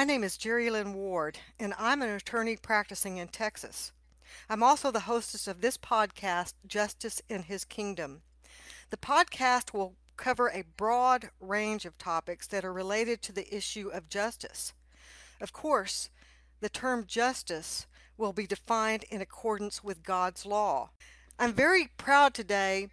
My name is Jerry Lynn Ward, and I'm an attorney practicing in Texas. I'm also the hostess of this podcast, Justice in His Kingdom. The podcast will cover a broad range of topics that are related to the issue of justice. Of course, the term justice will be defined in accordance with God's law. I'm very proud today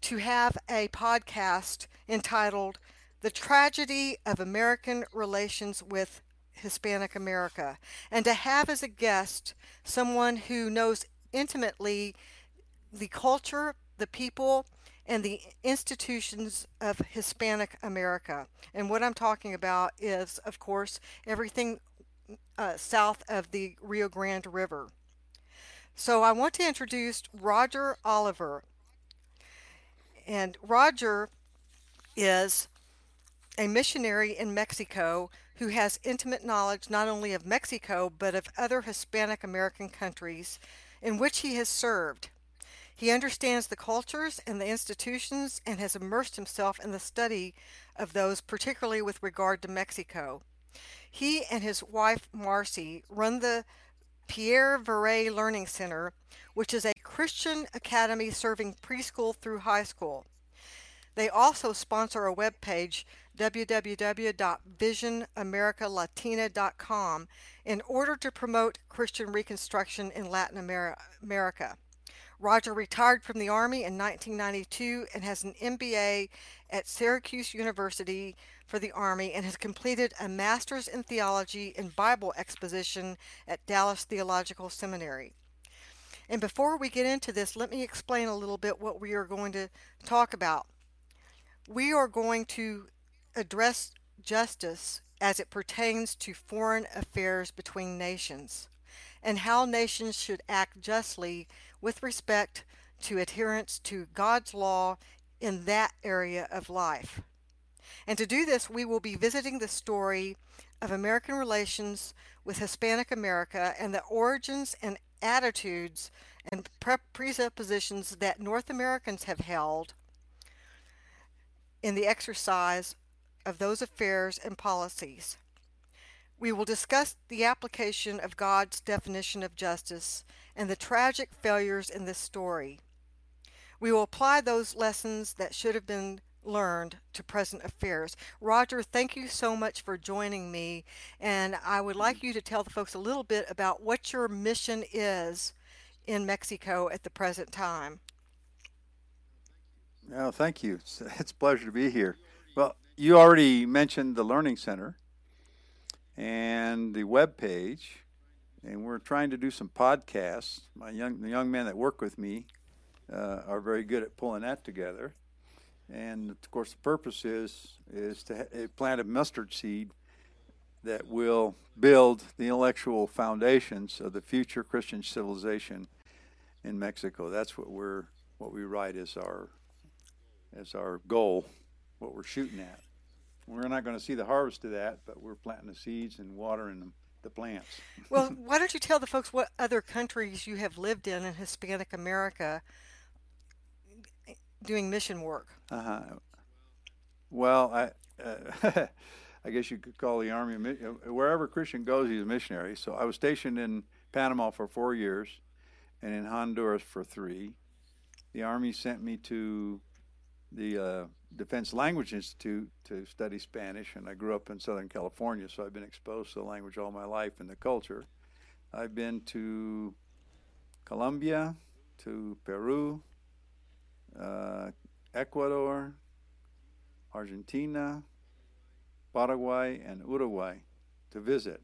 to have a podcast entitled The Tragedy of American Relations with Hispanic America, and to have as a guest someone who knows intimately the culture, the people, and the institutions of Hispanic America. And what I'm talking about is, of course, everything uh, south of the Rio Grande River. So I want to introduce Roger Oliver. And Roger is a missionary in Mexico who has intimate knowledge not only of Mexico but of other Hispanic American countries in which he has served. He understands the cultures and the institutions and has immersed himself in the study of those, particularly with regard to Mexico. He and his wife Marcy run the Pierre Viret Learning Center, which is a Christian academy serving preschool through high school. They also sponsor a webpage, www.visionamericalatina.com, in order to promote Christian Reconstruction in Latin America. Roger retired from the Army in 1992 and has an MBA at Syracuse University for the Army and has completed a Master's in Theology and Bible Exposition at Dallas Theological Seminary. And before we get into this, let me explain a little bit what we are going to talk about. We are going to address justice as it pertains to foreign affairs between nations and how nations should act justly with respect to adherence to God's law in that area of life. And to do this, we will be visiting the story of American relations with Hispanic America and the origins and attitudes and presuppositions that North Americans have held in the exercise of those affairs and policies. We will discuss the application of God's definition of justice and the tragic failures in this story. We will apply those lessons that should have been learned to present affairs. Roger, thank you so much for joining me. And I would like you to tell the folks a little bit about what your mission is in Mexico at the present time. Oh, thank you. It's, it's a pleasure to be here. Well, you already mentioned the Learning Center and the web page, and we're trying to do some podcasts. My young the young men that work with me uh, are very good at pulling that together. And of course, the purpose is is to ha- plant a mustard seed that will build the intellectual foundations of the future Christian civilization in Mexico. That's what we're what we write as our as our goal, what we're shooting at. We're not going to see the harvest of that, but we're planting the seeds and watering them, the plants. well, why don't you tell the folks what other countries you have lived in in Hispanic America doing mission work? Uh-huh. Well, I, uh, I guess you could call the army uh, wherever Christian goes, he's a missionary. So I was stationed in Panama for four years, and in Honduras for three. The army sent me to the uh, Defense Language Institute to study Spanish, and I grew up in Southern California, so I've been exposed to the language all my life and the culture. I've been to Colombia, to Peru, uh, Ecuador, Argentina, Paraguay, and Uruguay to visit.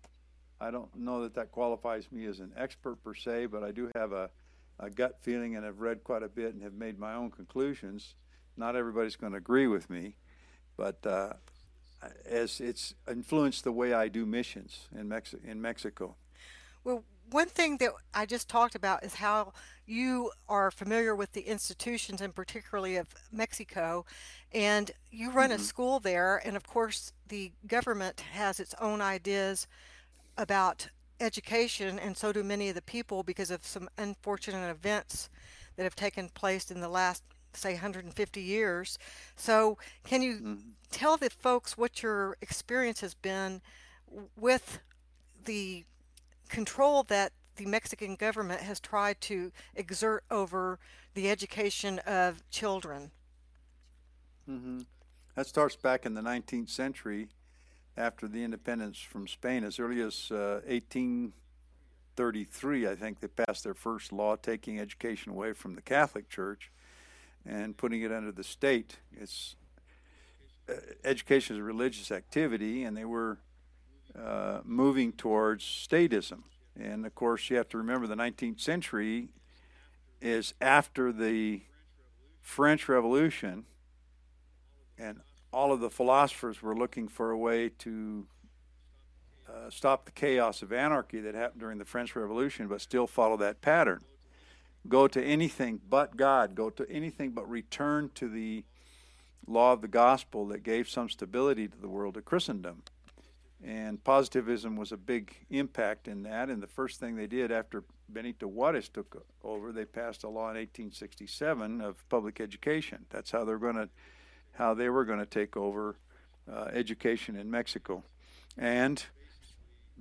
I don't know that that qualifies me as an expert per se, but I do have a, a gut feeling and have read quite a bit and have made my own conclusions. Not everybody's going to agree with me, but uh, as it's influenced the way I do missions in, Mexi- in Mexico. Well, one thing that I just talked about is how you are familiar with the institutions and particularly of Mexico and you run mm-hmm. a school there and of course the government has its own ideas about education and so do many of the people because of some unfortunate events that have taken place in the last say 150 years so can you mm-hmm. tell the folks what your experience has been with the control that the Mexican government has tried to exert over the education of children. Mm-hmm. That starts back in the 19th century after the independence from Spain. As early as uh, 1833, I think they passed their first law taking education away from the Catholic Church and putting it under the state. It's uh, education is a religious activity, and they were uh, moving towards statism. And of course, you have to remember the 19th century is after the French Revolution, and all of the philosophers were looking for a way to uh, stop the chaos of anarchy that happened during the French Revolution, but still follow that pattern. Go to anything but God, go to anything but return to the law of the gospel that gave some stability to the world of Christendom. And positivism was a big impact in that. And the first thing they did after Benito Juarez took over, they passed a law in 1867 of public education. That's how they're going to, how they were going to take over uh, education in Mexico, and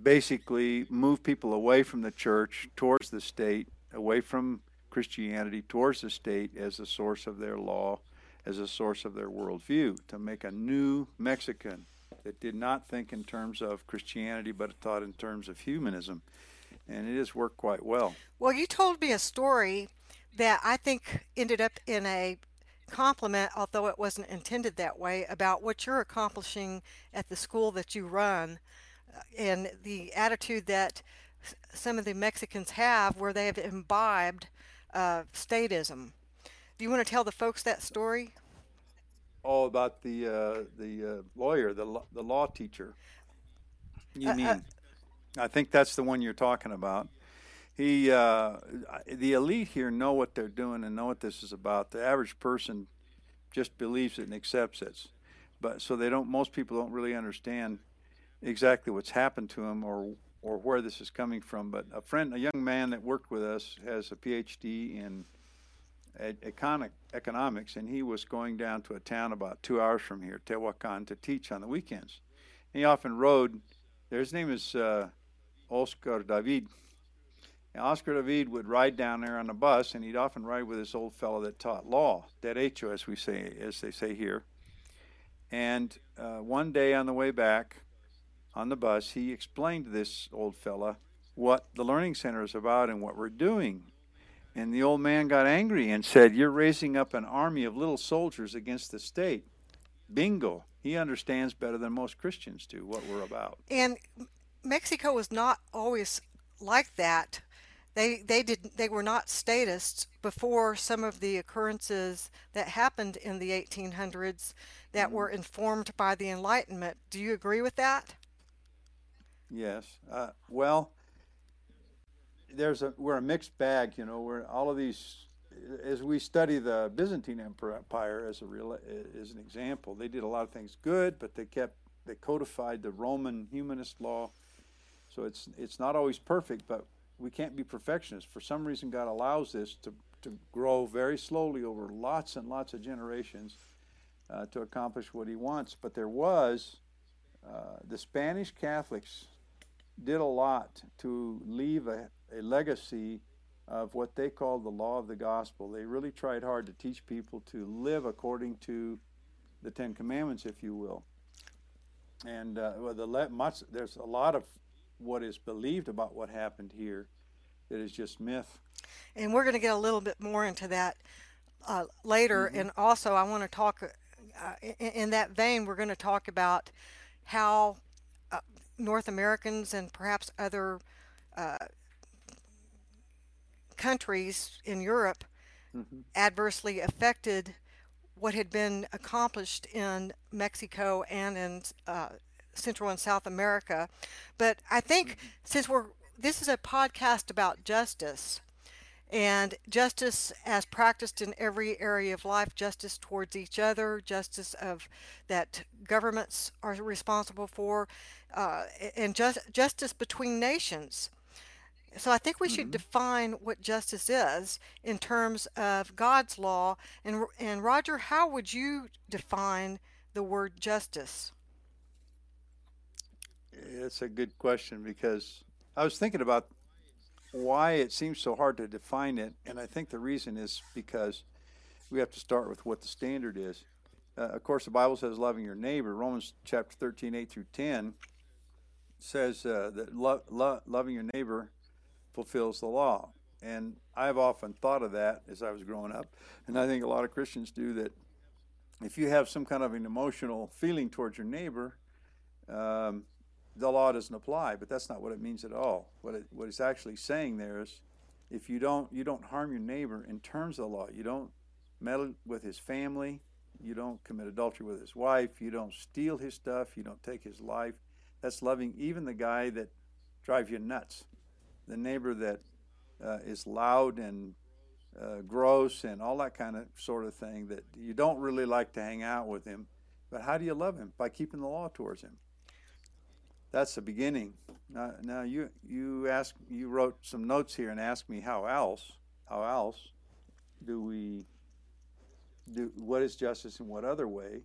basically move people away from the church towards the state, away from Christianity towards the state as a source of their law, as a source of their worldview, to make a new Mexican that did not think in terms of Christianity but thought in terms of humanism. And it has worked quite well. Well, you told me a story that I think ended up in a compliment, although it wasn't intended that way, about what you're accomplishing at the school that you run uh, and the attitude that some of the Mexicans have where they have imbibed uh, statism. Do you want to tell the folks that story? Oh, about the uh, the uh, lawyer, the the law teacher. You uh, uh, mean? I think that's the one you're talking about. He, uh, the elite here know what they're doing and know what this is about. The average person just believes it and accepts it, but so they don't. Most people don't really understand exactly what's happened to them or or where this is coming from. But a friend, a young man that worked with us, has a PhD in econic, economics, and he was going down to a town about two hours from here, Tehuacan, to teach on the weekends. And he often rode. There, His name is uh, Oscar David. And Oscar David would ride down there on the bus, and he'd often ride with this old fellow that taught law, derecho, as we say, as they say here. And uh, one day on the way back on the bus, he explained to this old fella what the learning center is about and what we're doing and the old man got angry and said, You're raising up an army of little soldiers against the state. Bingo. He understands better than most Christians do what we're about. And Mexico was not always like that. They they did they were not statists before some of the occurrences that happened in the 1800s that mm-hmm. were informed by the Enlightenment. Do you agree with that? Yes. Uh, well, there's a we're a mixed bag, you know. We're all of these as we study the Byzantine Empire as a real as an example. They did a lot of things good, but they kept they codified the Roman humanist law. So it's it's not always perfect, but we can't be perfectionists. For some reason, God allows this to to grow very slowly over lots and lots of generations uh, to accomplish what He wants. But there was uh, the Spanish Catholics did a lot to leave a, a legacy of what they called the law of the gospel. They really tried hard to teach people to live according to the Ten Commandments, if you will. And uh, well, the much, there's a lot of what is believed about what happened here that is just myth. And we're going to get a little bit more into that uh, later. Mm-hmm. And also, I want to talk uh, in, in, that vein. We're going to talk about how North Americans and perhaps other uh, countries in Europe mm-hmm. adversely affected what had been accomplished in Mexico and in uh, Central and South America. But I think mm-hmm. since we're this is a podcast about justice and justice as practiced in every area of life justice towards each other justice of that governments are responsible for uh, and just, justice between nations so I think we should mm-hmm. define what justice is in terms of God's law. And, and Roger, how would you define the word justice? it's a good question because I was thinking about why it seems so hard to define it, and I think the reason is because we have to start with what the standard is. Uh, of course, the Bible says loving your neighbor. Romans chapter 13, 8 through 10 says uh, that lo- lo- loving your neighbor fulfills the law. And I've often thought of that as I was growing up, and I think a lot of Christians do that. If you have some kind of an emotional feeling towards your neighbor, um, the law doesn't apply. But that's not what it means at all. What it, what it's actually saying there is, if you don't you don't harm your neighbor in terms of the law, you don't meddle with his family, you don't commit adultery with his wife, you don't steal his stuff, you don't take his life. That's loving even the guy that drives you nuts, the neighbor that uh, is loud and uh, gross and all that kind of sort of thing that you don't really like to hang out with him. But how do you love him? By keeping the law towards him. That's the beginning. Now, now you you ask you wrote some notes here and asked me how else how else do we do what is justice in what other way?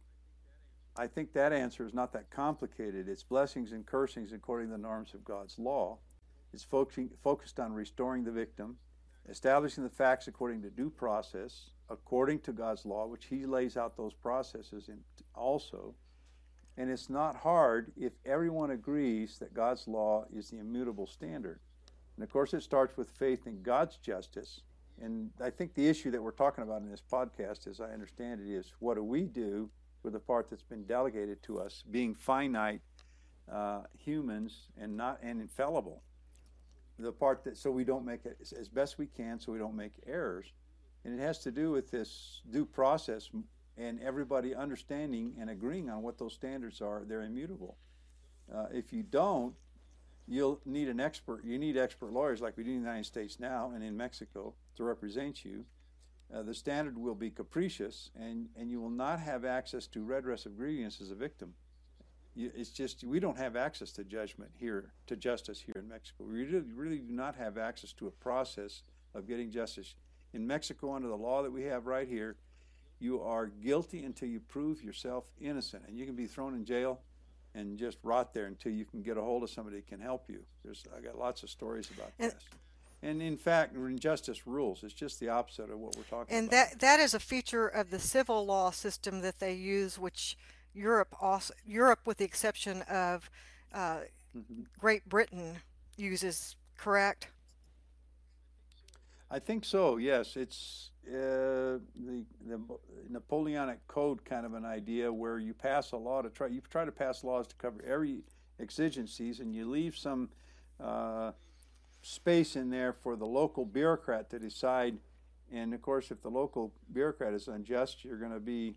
I think that answer is not that complicated. It's blessings and cursings according to the norms of God's law. It's focusing, focused on restoring the victim, establishing the facts according to due process, according to God's law, which He lays out those processes in also. And it's not hard if everyone agrees that God's law is the immutable standard. And of course, it starts with faith in God's justice. And I think the issue that we're talking about in this podcast, as I understand it, is what do we do with the part that's been delegated to us, being finite uh, humans and not and infallible. The part that so we don't make it as best we can, so we don't make errors, and it has to do with this due process and everybody understanding and agreeing on what those standards are. They're immutable. Uh, if you don't, you'll need an expert. You need expert lawyers like we do in the United States now and in Mexico to represent you uh, the standard will be capricious, and, and you will not have access to redress of grievance as a victim. You, it's just we don't have access to judgment here, to justice here in Mexico. We really, really do not have access to a process of getting justice. In Mexico, under the law that we have right here, you are guilty until you prove yourself innocent, and you can be thrown in jail and just rot there until you can get a hold of somebody that can help you. There's I got lots of stories about and, this. And in fact, injustice rules. It's just the opposite of what we're talking and about. And that that is a feature of the civil law system that they use, which Europe also Europe, with the exception of uh, mm-hmm. Great Britain, uses. Correct. I think so. Yes, it's uh, the the Napoleonic Code kind of an idea where you pass a law to try you try to pass laws to cover every exigencies, and you leave some. Uh, space in there for the local bureaucrat to decide. And of course, if the local bureaucrat is unjust, you're going to be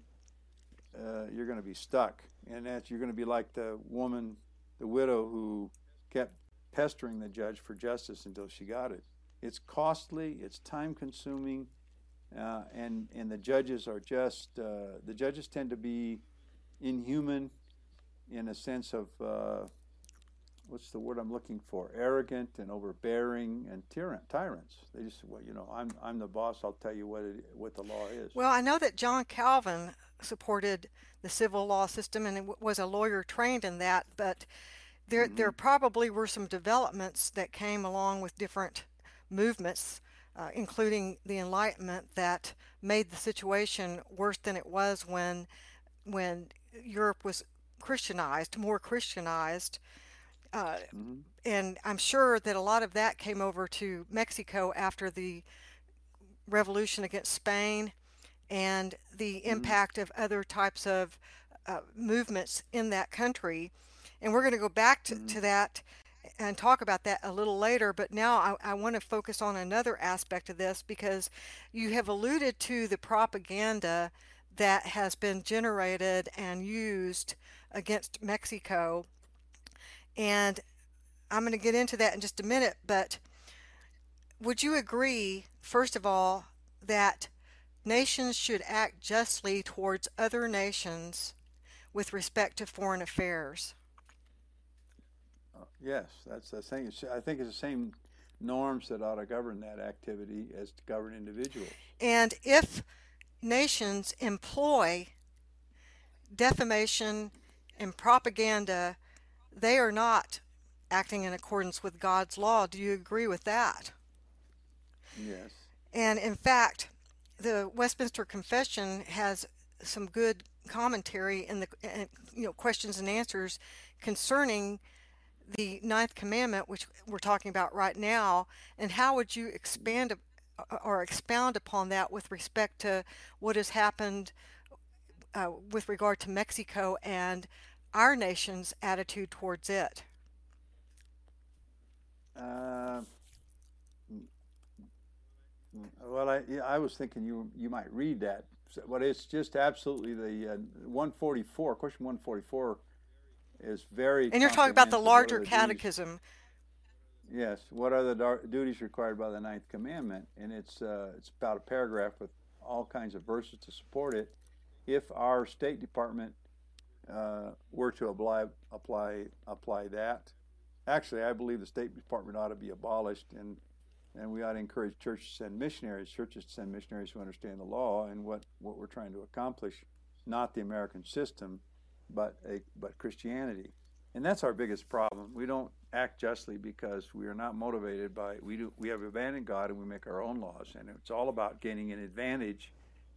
uh, you're going to be stuck, and that you're going to be like the woman, the widow who kept pestering the judge for justice until she got it. It's costly, it's time consuming, uh, and and the judges are just uh, the judges tend to be inhuman in a sense of uh, what's the word I'm looking for? Arrogant and overbearing and tyrant, tyrants. They just, well, you know, I'm I'm the boss. I'll tell you what it, what the law is. Well, I know that John Calvin supported the civil law system and was a lawyer trained in that, but there mm-hmm. there probably were some developments that came along with different movements. Uh, including the Enlightenment, that made the situation worse than it was when, when Europe was Christianized, more Christianized, uh, mm-hmm. And I'm sure that a lot of that came over to Mexico after the revolution against Spain and the mm-hmm. impact of other types of uh, movements in that country. And we're going to go back to, mm-hmm. to that and talk about that a little later. But now I, I want to focus on another aspect of this because you have alluded to the propaganda that has been generated and used against Mexico and I'm going to get into that in just a minute, but would you agree, first of all, that nations should act justly towards other nations with respect to foreign affairs? Uh, yes, that's the thing. I think it's the same norms that ought to govern that activity as to govern individuals. And if nations employ defamation and propaganda they are not acting in accordance with God's law. Do you agree with that? Yes. And in fact, the Westminster Confession has some good commentary in the you know questions and answers concerning the ninth commandment, which we're talking about right now, and how would you expand uh, or expound upon that with respect to what has happened uh, with regard to Mexico and our nation's attitude towards it? Uh, well, I I was thinking you you might read that, but it's just absolutely the uh, 144 question 144 is very. And you're talking about the larger catechism. Yes. What are the duties required by the Ninth Commandment? And it's uh, it's about a paragraph with all kinds of verses to support it. If our State Department uh, were to apply apply apply that, actually, I believe the State Department ought to be abolished, and and we ought to encourage churches to send missionaries, churches to send missionaries who understand the law and what what we're trying to accomplish, not the American system, but a, but Christianity. And that's our biggest problem. We don't act justly because we are not motivated by we do we have abandoned God and we make our own laws and it's all about gaining an advantage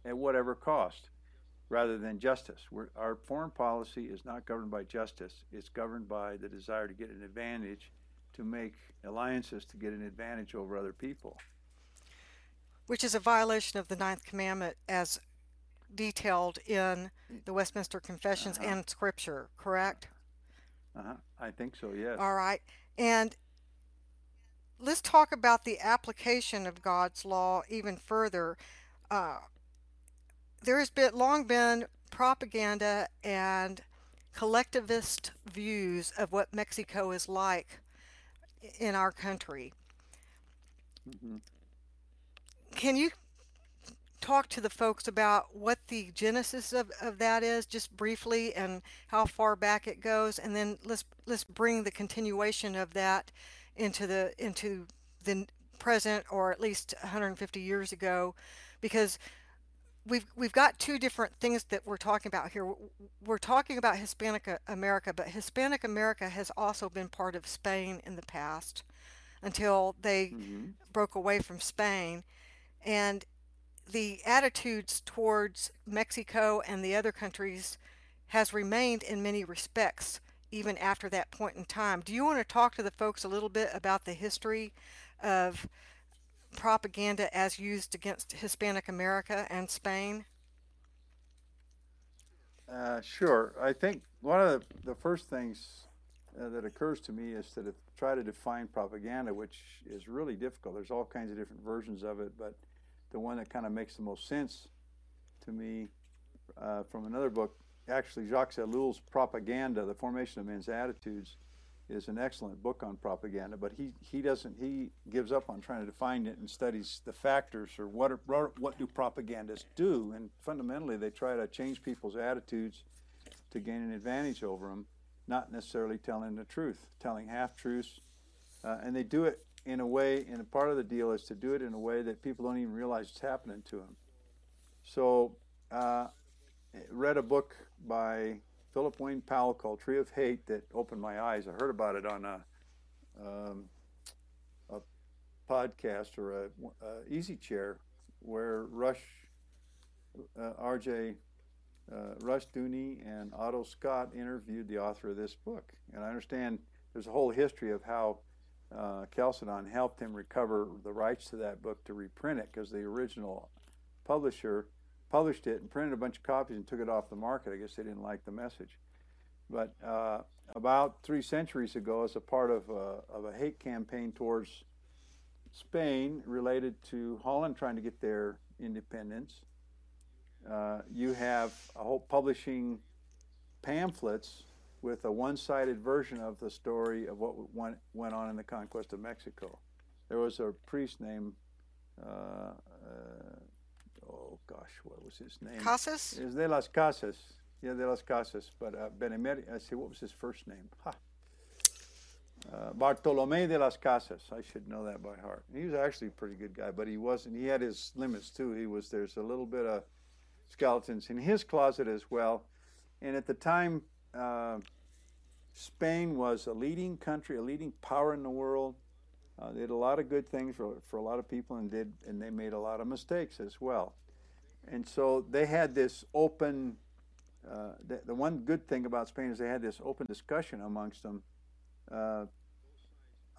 at whatever cost rather than justice. We're, our foreign policy is not governed by justice. It's governed by the desire to get an advantage, to make alliances to get an advantage over other people. Which is a violation of the ninth commandment as detailed in the Westminster Confessions uh-huh. and Scripture, correct? Uh-huh. I think so, yes. All right. And let's talk about the application of God's law even further. Uh, there has been long been propaganda and collectivist views of what Mexico is like in our country. Mm-hmm. Can you talk to the folks about what the genesis of, of that is just briefly and how far back it goes and then let's let's bring the continuation of that into the into the present or at least 150 years ago because we've we've got two different things that we're talking about here we're talking about Hispanic America but Hispanic America has also been part of Spain in the past until they mm-hmm. broke away from Spain and the attitudes towards Mexico and the other countries has remained in many respects even after that point in time. Do you want to talk to the folks a little bit about the history of propaganda as used against Hispanic America and Spain? Uh, sure. I think one of the, the first things uh, that occurs to me is to try to define propaganda, which is really difficult. There's all kinds of different versions of it, but the one that kind of makes the most sense to me uh, from another book, actually Jacques Ellul's Propaganda, The Formation of Men's Attitudes, is an excellent book on propaganda, but he, he doesn't, he gives up on trying to define it and studies the factors or what, are, what do propagandists do. And fundamentally, they try to change people's attitudes to gain an advantage over them, not necessarily telling the truth, telling half truths. Uh, and they do it in a way, and part of the deal is to do it in a way that people don't even realize it's happening to them. So, uh, read a book by Philip Wayne Powell called Tree of Hate that opened my eyes. I heard about it on a, um, a podcast or a, a, easy chair where Rush, uh, R.J. Uh, Rushdoony and Otto Scott interviewed the author of this book. And I understand there's a whole history of how uh, Chalcedon helped him recover the rights to that book to reprint it because the original publisher published it and printed a bunch of copies and took it off the market. I guess they didn't like the message. But uh, about three centuries ago, as a part of a, of a hate campaign towards Spain related to Holland trying to get their independence, uh, you have a whole publishing pamphlets with a one-sided version of the story of what went, went on in the conquest of Mexico. There was a priest named, uh, uh, oh gosh, what was his name? Casas? Is de las Casas. Yeah, de las Casas. But uh, Benemer, I see, what was his first name? Ha. Uh, Bartolome de las Casas. I should know that by heart. He was actually a pretty good guy, but he wasn't. He had his limits too. He was. There's a little bit of skeletons in his closet as well. And at the time uh, Spain was a leading country, a leading power in the world. Uh, they did a lot of good things for, for a lot of people, and did and they made a lot of mistakes as well. And so they had this open. Uh, the, the, one good thing about Spain is they had this open discussion amongst them. Uh,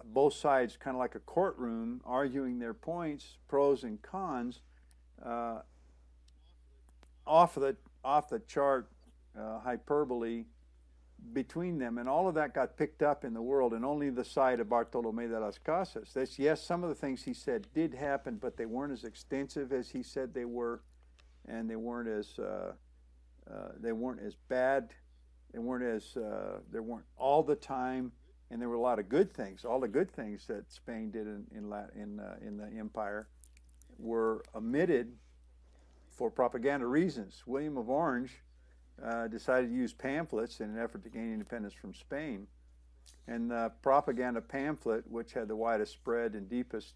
both sides, kind of like a courtroom, arguing their points, pros and cons, uh, off the off the chart uh, hyperbole between them, and all of that got picked up in the world, and only the side of Bartolome de las Casas. That's yes, some of the things he said did happen, but they weren't as extensive as he said they were, and they weren't as uh, uh, they weren't as bad. They weren't as uh, they weren't all the time, and there were a lot of good things. All the good things that Spain did in in in, uh, in the empire were omitted for propaganda reasons. William of Orange uh, decided to use pamphlets in an effort to gain independence from Spain. And the propaganda pamphlet, which had the widest spread and deepest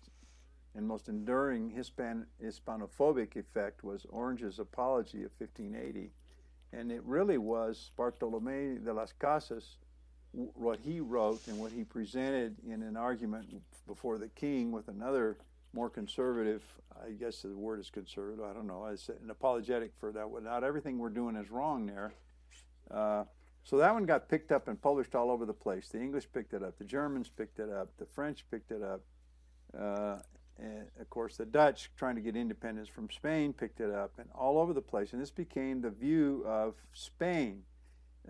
and most enduring Hispan- Hispanophobic effect, was Orange's Apology of 1580. And it really was Bartolome de las Casas, what he wrote and what he presented in an argument before the king with another more conservative. I guess the word is conservative. I don't know. It's an apologetic for that. Not everything we're doing is wrong there. Uh, so that one got picked up and published all over the place. The English picked it up. The Germans picked it up. The French picked it up. Uh, and of course, the Dutch, trying to get independence from Spain, picked it up, and all over the place. And this became the view of Spain.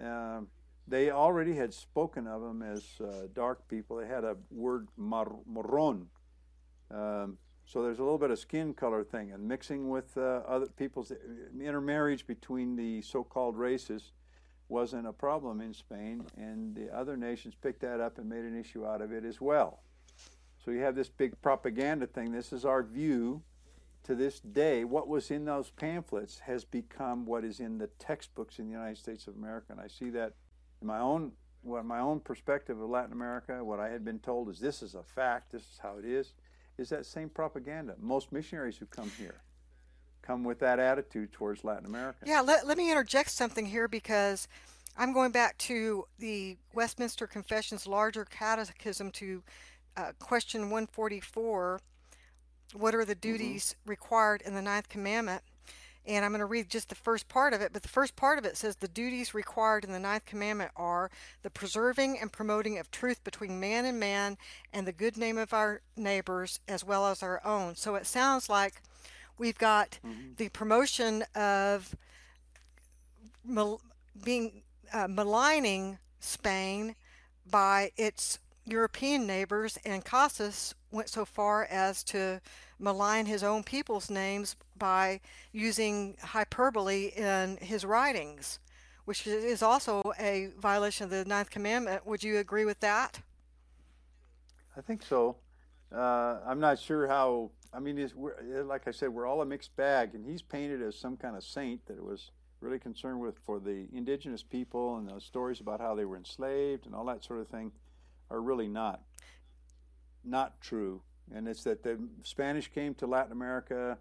Um, they already had spoken of them as uh, dark people. They had a word mar- marron, um, so there's a little bit of skin color thing, and mixing with uh, other people's uh, intermarriage between the so-called races wasn't a problem in Spain, and the other nations picked that up and made an issue out of it as well. So you have this big propaganda thing. This is our view to this day. What was in those pamphlets has become what is in the textbooks in the United States of America, and I see that in my own what my own perspective of Latin America. What I had been told is this is a fact. This is how it is is that same propaganda. Most missionaries who come here come with that attitude towards Latin America. Yeah, let, let me interject something here because I'm going back to the Westminster Confession's larger catechism to uh, question 144 What are the mm-hmm. duties mm-hmm. required in the ninth commandment? And I'm going to read just the first part of it. But the first part of it says the duties required in the ninth commandment are the preserving and promoting of truth between man and man and the good name of our neighbors as well as our own. So it sounds like we've got mm-hmm. the promotion of mal- being uh, maligning Spain by its European neighbors, and Casas went so far as to malign his own people's names by using hyperbole in his writings, which is also a violation of the Ninth Commandment. Would you agree with that? I think so. Uh, I'm not sure how. I mean, like I said, we're all a mixed bag, and he's painted as some kind of saint that was really concerned with for the indigenous people and the stories about how they were enslaved and all that sort of thing are really not not true. And it's that the Spanish came to Latin America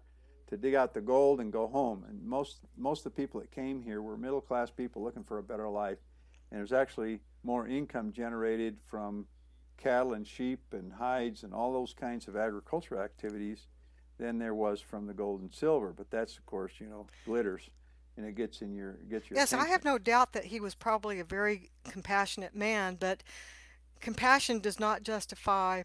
to dig out the gold and go home. And most most of the people that came here were middle class people looking for a better life. And there's actually more income generated from cattle and sheep and hides and all those kinds of agricultural activities than there was from the gold and silver. But that's of course, you know, glitters and it gets in your gets your Yes, attention. I have no doubt that he was probably a very compassionate man, but compassion does not justify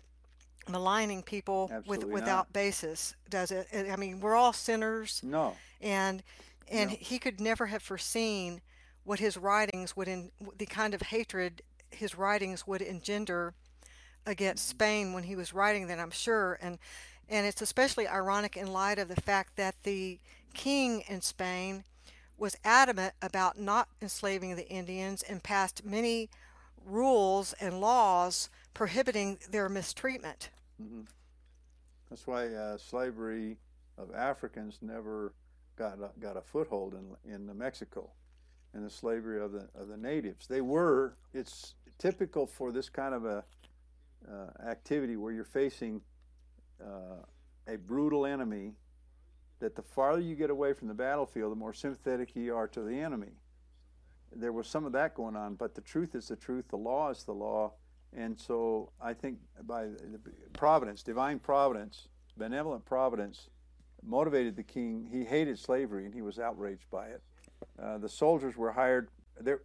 maligning people with without not. basis, does it? I mean, we're all sinners. No. And and no. he could never have foreseen what his writings would in the kind of hatred his writings would engender against mm-hmm. Spain when he was writing that, I'm sure. And and it's especially ironic in light of the fact that the king in Spain was adamant about not enslaving the Indians and passed many rules and laws prohibiting their mistreatment. Mm-hmm. That's why uh, slavery of Africans never got a, got a foothold in in New Mexico, and the slavery of the of the natives. They were. It's typical for this kind of a uh, activity where you're facing uh, a brutal enemy. That the farther you get away from the battlefield, the more sympathetic you are to the enemy. there was some of that going on. But the truth is the truth. The law is the law. And so I think by providence, divine providence, benevolent providence, motivated the king. He hated slavery and he was outraged by it. Uh, the soldiers were hired. There,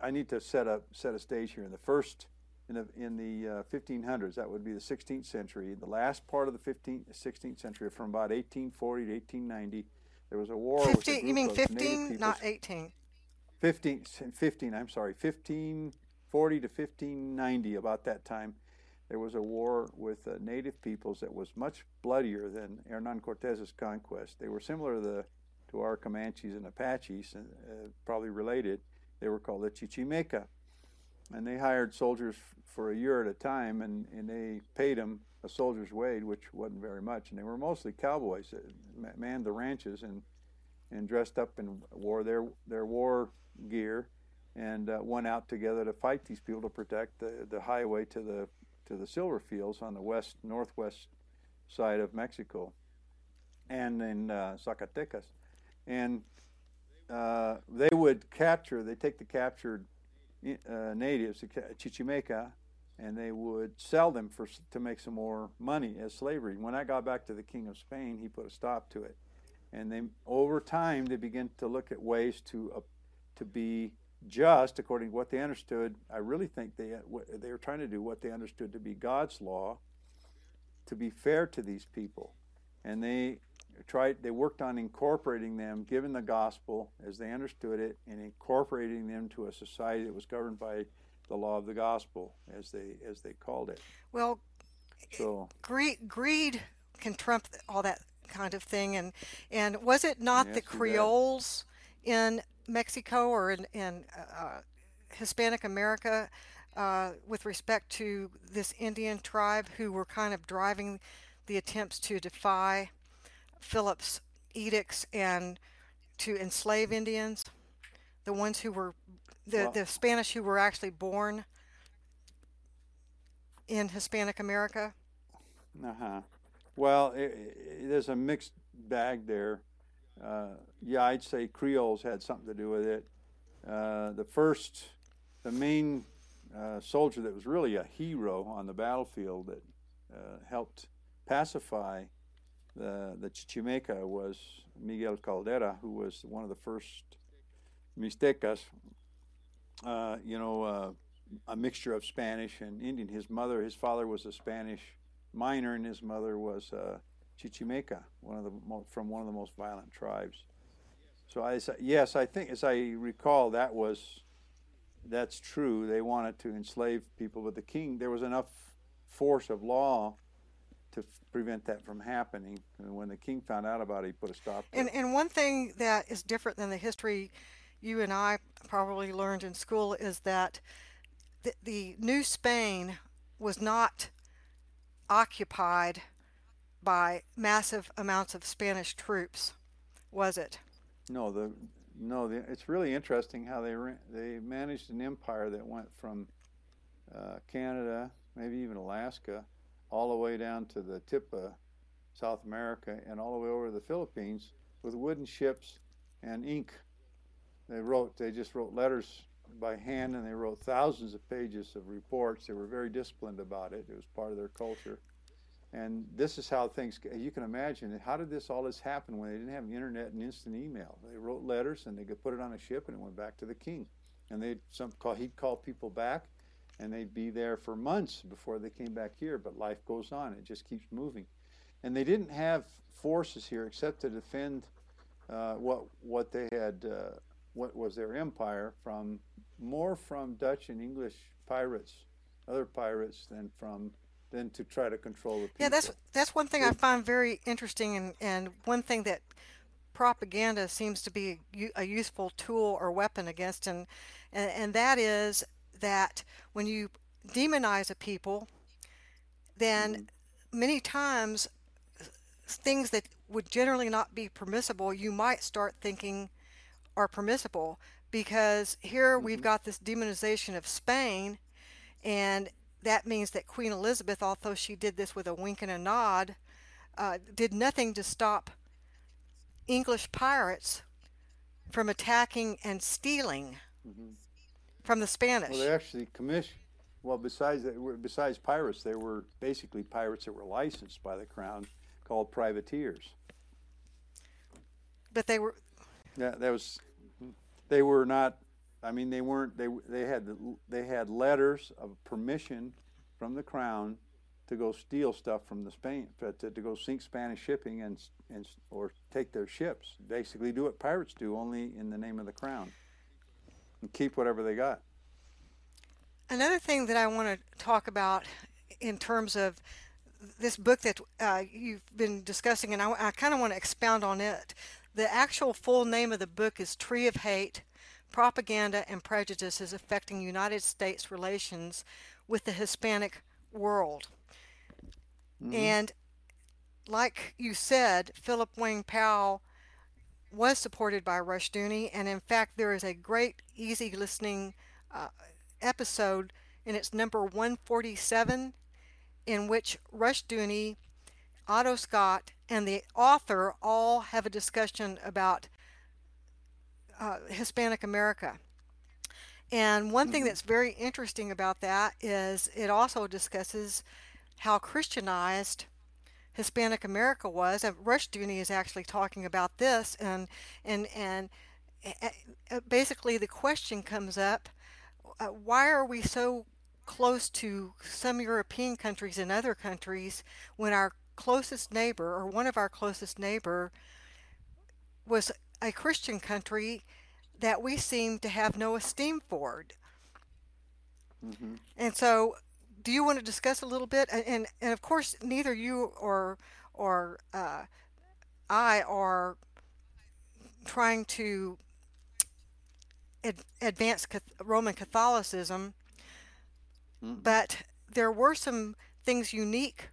I need to set up set a stage here. In the first, in the in the uh, 1500s, that would be the 16th century. The last part of the 15th 16th century, from about 1840 to 1890, there was a war. 15, you mean 15, not 18. 15, 15. I'm sorry, 1540 to 1590. About that time, there was a war with uh, native peoples that was much bloodier than Hernan Cortez's conquest. They were similar to the to our Comanches and Apaches, uh, probably related. They were called the Chichimeca. And they hired soldiers for a year at a time, and, and they paid them a soldier's wage, which wasn't very much. And they were mostly cowboys that manned the ranches and, and dressed up and wore their, their war gear and uh, went out together to fight these people to protect the, the highway to the, to the silver fields on the west northwest side of Mexico and in uh, Zacatecas and uh, they would capture. They take the captured uh, natives, Chichimeca, and they would sell them for to make some more money as slavery. When I got back to the King of Spain, he put a stop to it, and they over time they began to look at ways to uh, to be just according to what they understood. I really think they uh, they were trying to do what they understood to be God's law, to be fair to these people, and they tried they worked on incorporating them given the gospel as they understood it and incorporating them to a society that was governed by the law of the gospel as they as they called it well so greed greed can trump all that kind of thing and and was it not yes, the creoles in mexico or in, in uh, hispanic america uh, with respect to this indian tribe who were kind of driving the attempts to defy Philip's edicts and to enslave Indians, the ones who were the, the Spanish who were actually born in Hispanic America? Uh huh. Well, it, it, there's a mixed bag there. Uh, yeah, I'd say Creoles had something to do with it. Uh, the first, the main uh, soldier that was really a hero on the battlefield that uh, helped pacify the, the Chichimeca was Miguel Caldera, who was one of the first Mixtecas, uh, you know, uh, a mixture of Spanish and Indian. His mother, his father was a Spanish miner, and his mother was uh, Chichimeca, one of the mo- from one of the most violent tribes. So I, yes, I think as I recall, that was that's true. They wanted to enslave people, but the king there was enough force of law to prevent that from happening. And when the king found out about it, he put a stop to and, it. And one thing that is different than the history you and I probably learned in school is that the, the New Spain was not occupied by massive amounts of Spanish troops, was it? No, the no. The, it's really interesting how they they managed an empire that went from uh, Canada, maybe even Alaska, all the way down to the tip of South America and all the way over to the Philippines with wooden ships and ink. They wrote, they just wrote letters by hand and they wrote thousands of pages of reports. They were very disciplined about it. It was part of their culture. And this is how things, you can imagine, how did this all this happen when they didn't have internet and instant email? They wrote letters and they could put it on a ship and it went back to the king. And they'd some call, he'd call people back and they'd be there for months before they came back here. But life goes on; it just keeps moving. And they didn't have forces here except to defend uh, what what they had, uh, what was their empire from more from Dutch and English pirates, other pirates, than from than to try to control the people. Yeah, that's that's one thing I find very interesting, and and one thing that propaganda seems to be a useful tool or weapon against, and and, and that is that when you demonize a people, then mm-hmm. many times things that would generally not be permissible, you might start thinking are permissible because here mm-hmm. we've got this demonization of Spain, and that means that Queen Elizabeth, although she did this with a wink and a nod, uh, did nothing to stop English pirates from attacking and stealing Mhm. from the Spanish. Well, they actually commissioned. Well, besides besides pirates, they were basically pirates that were licensed by the crown, called privateers. but they were Yeah, that was. They were not. I mean, they weren't. They they had they had letters of permission from the crown to go steal stuff from the Spain to, to, to go sink Spanish shipping and and or take their ships. Basically, do what pirates do, only in the name of the crown, and keep whatever they got. Another thing that I want to talk about in terms of this book that uh, you've been discussing, and I, I kind of want to expound on it. The actual full name of the book is Tree of Hate Propaganda and Prejudices Affecting United States Relations with the Hispanic World. Mhm. And like you said, Philip Wayne Powell was supported by Rushdoony, and in fact, there is a great, easy listening uh, episode, and it's number 147, in which Rushdoony, Otto Scott, and the author all have a discussion about uh, Hispanic America. And one thing Mhm. that's very interesting about that is it also discusses how Christianized Hispanic America was. And Rushdoony is actually talking about this, and and and uh, uh, basically the question comes up: uh, Why are we so close to some European countries and other countries when our closest neighbor, or one of our closest neighbor, was a Christian country that we seem to have no esteem for? hmm And so, do you want to discuss a little bit? And and, and of course, neither you or or uh, I are trying to ad- advance Roman Catholicism, Mhm. but there were some things unique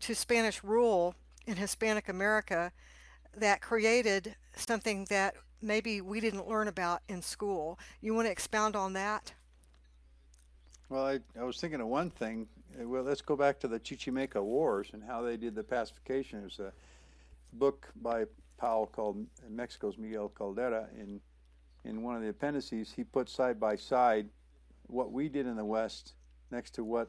to Spanish rule in Hispanic America that created something that maybe we didn't learn about in school. You want to expound on that? Well, I, I was thinking of one thing. Uh, Well, let's go back to the Chichimeca Wars and how they did the pacification. There's a book by Powell called Mexico's Miguel Caldera. In in one of the appendices, he put side by side what we did in the West next to what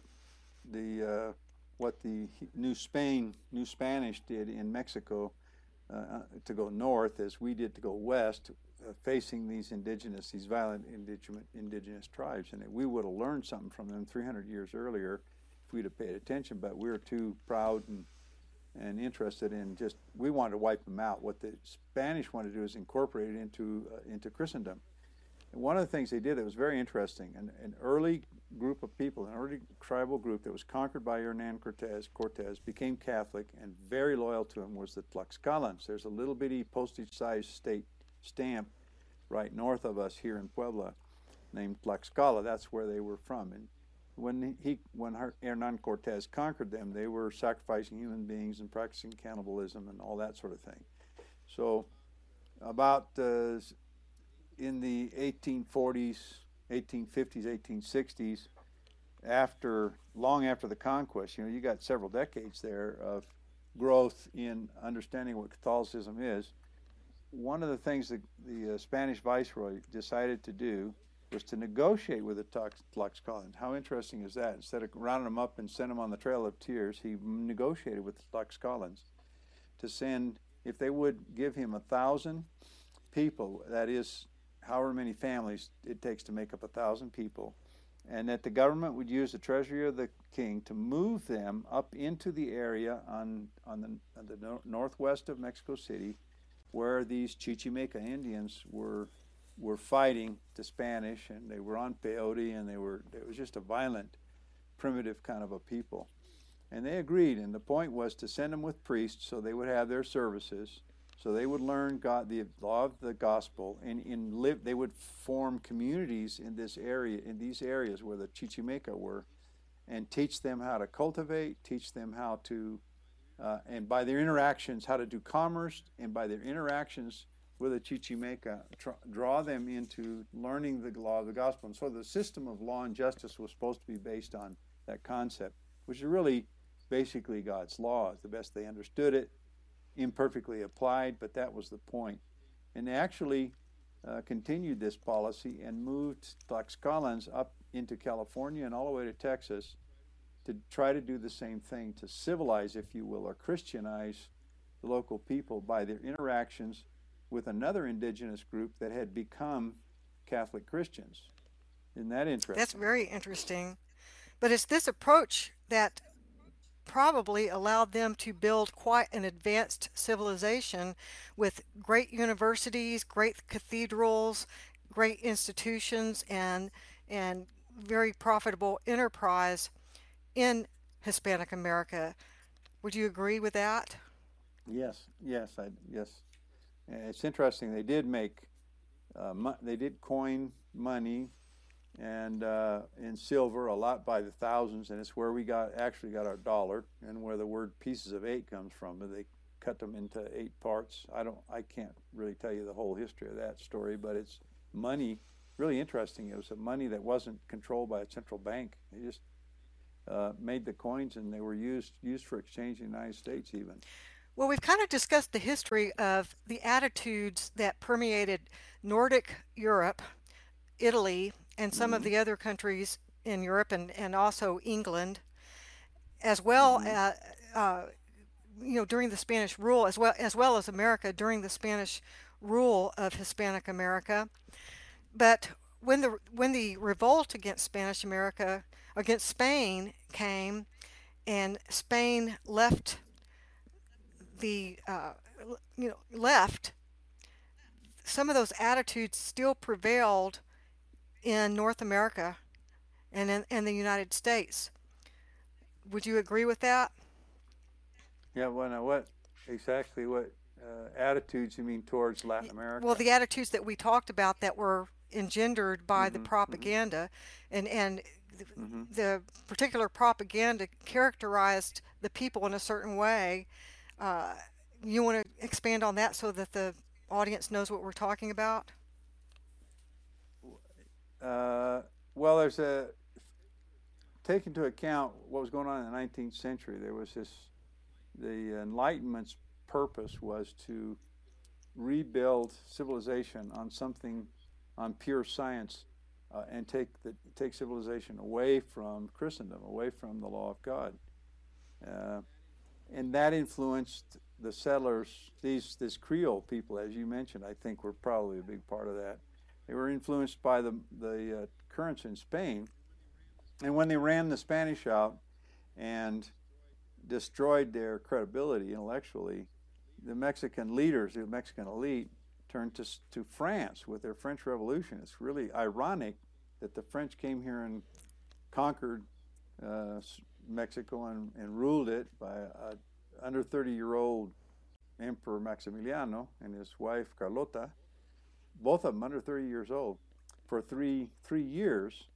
the uh, what the New Spain, New Spanish did in Mexico uh, uh, to go north, as we did to go west, uh, facing these indigenous, these violent indigenous, indigenous tribes. And we would have learned something from them 300 years earlier if we'd have paid attention, but we were too proud and, and interested in just, we wanted to wipe them out. What the Spanish wanted to do is incorporate it into, uh, into Christendom. One of the things they did that was very interesting, an, an early group of people, an early tribal group that was conquered by Hernan Cortez, Cortez became Catholic and very loyal to him was the Tlaxcalans. There's a little bitty postage-sized state stamp right north of us here in Puebla named Tlaxcala. That's where they were from. And when he, when Hernan Cortez conquered them, they were sacrificing human beings and practicing cannibalism and all that sort of thing. So, about uh, in the 1840s, 1850s, 1860s, after long after the conquest, you know, you got several decades there of growth in understanding what Catholicism is. One of the things that the uh, Spanish viceroy decided to do was to negotiate with the Tlax- Tlaxcalans. How interesting is that? Instead of rounding them up and send them on the Trail of Tears, he negotiated with the Tlaxcalans to send, if they would give him a thousand people, that is however many families it takes to make up a thousand people, and that the government would use the treasury of the king to move them up into the area on on the, on the nor- northwest of Mexico City, where these Chichimeca Indians were were fighting the Spanish, and they were on peyote, and they were it was just a violent, primitive kind of a people, and they agreed. And the point was to send them with priests so they would have their services so they would learn God, the law of the gospel, and in live. They would form communities in this area, in these areas where the Chichimeca were, and teach them how to cultivate, teach them how to, uh, and by their interactions, how to do commerce, and by their interactions with the Chichimeca, tr- draw them into learning the law of the gospel. And so the system of law and justice was supposed to be based on that concept, which is really basically God's law, the best they understood it imperfectly applied, but that was the point. And they actually, uh, continued this policy and moved Tlaxcalans up into California and all the way to Texas to try to do the same thing, to civilize, if you will, or Christianize the local people by their interactions with another indigenous group that had become Catholic Christians. Isn't that interesting? That's very interesting. But it's this approach that probably allowed them to build quite an advanced civilization with great universities, great cathedrals, great institutions, and and very profitable enterprise in Hispanic America. Would you agree with that? Yes, yes, I yes. It's interesting. They did make, uh, mo- they did coin money and uh, in silver a lot by the thousands, and it's where we got actually got our dollar and where the word pieces of eight comes from. They cut them into eight parts. I don't, I can't really tell you the whole history of that story, but it's money. Really interesting. It was a money that wasn't controlled by a central bank. They just uh, made the coins, and they were used used for exchange in the United States even. Well, we've kind of discussed the history of the attitudes that permeated Nordic Europe, Italy, and some of Mm-hmm. the other countries in Europe and, and also England, as well Mhm. as, uh, you know, during the Spanish rule, as well as well as America during the Spanish rule of Hispanic America. But when the when the revolt against Spanish America against Spain came, and Spain left the uh, you know left, some of those attitudes still prevailed in North America and in, in the United States. Would you agree with that? Yeah, well, now what exactly what uh, attitudes you mean towards Latin America? Well, the attitudes that we talked about that were engendered by the Mhm, mhm. propaganda, and and the, Mhm. the particular propaganda characterized the people in a certain way. Uh, you want to expand on that so that the audience knows what we're talking about? Uh, well, there's a take into account what was going on in the 19th century. There was this the Enlightenment's purpose was to rebuild civilization on something on pure science uh, and take the take civilization away from Christendom, away from the law of God, uh, and that influenced the settlers. These this Creole people, as you mentioned, I think were probably a big part of that. They were influenced by the the uh, currents in Spain, and when they ran the Spanish out and destroyed their credibility intellectually, the Mexican leaders, the Mexican elite, turned to to France with their French Revolution. It's really ironic that the French came here and conquered uh, Mexico and, and ruled it by a under 30 year old Emperor Maximiliano and his wife Carlota, both of them under 30 years old, for three three years.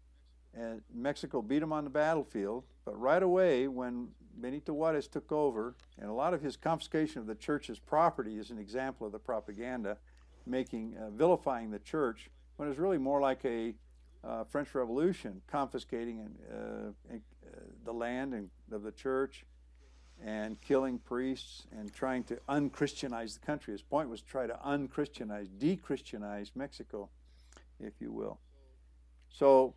And Mexico beat them on the battlefield, but right away when Benito Juarez took over, and a lot of his confiscation of the church's property is an example of the propaganda, making uh, vilifying the church when it was really more like a uh, French Revolution, confiscating uh, uh, the land and, of the church, and killing priests and trying to unchristianize the country. His point was try to unchristianize, de-Christianize Mexico, if you will. So,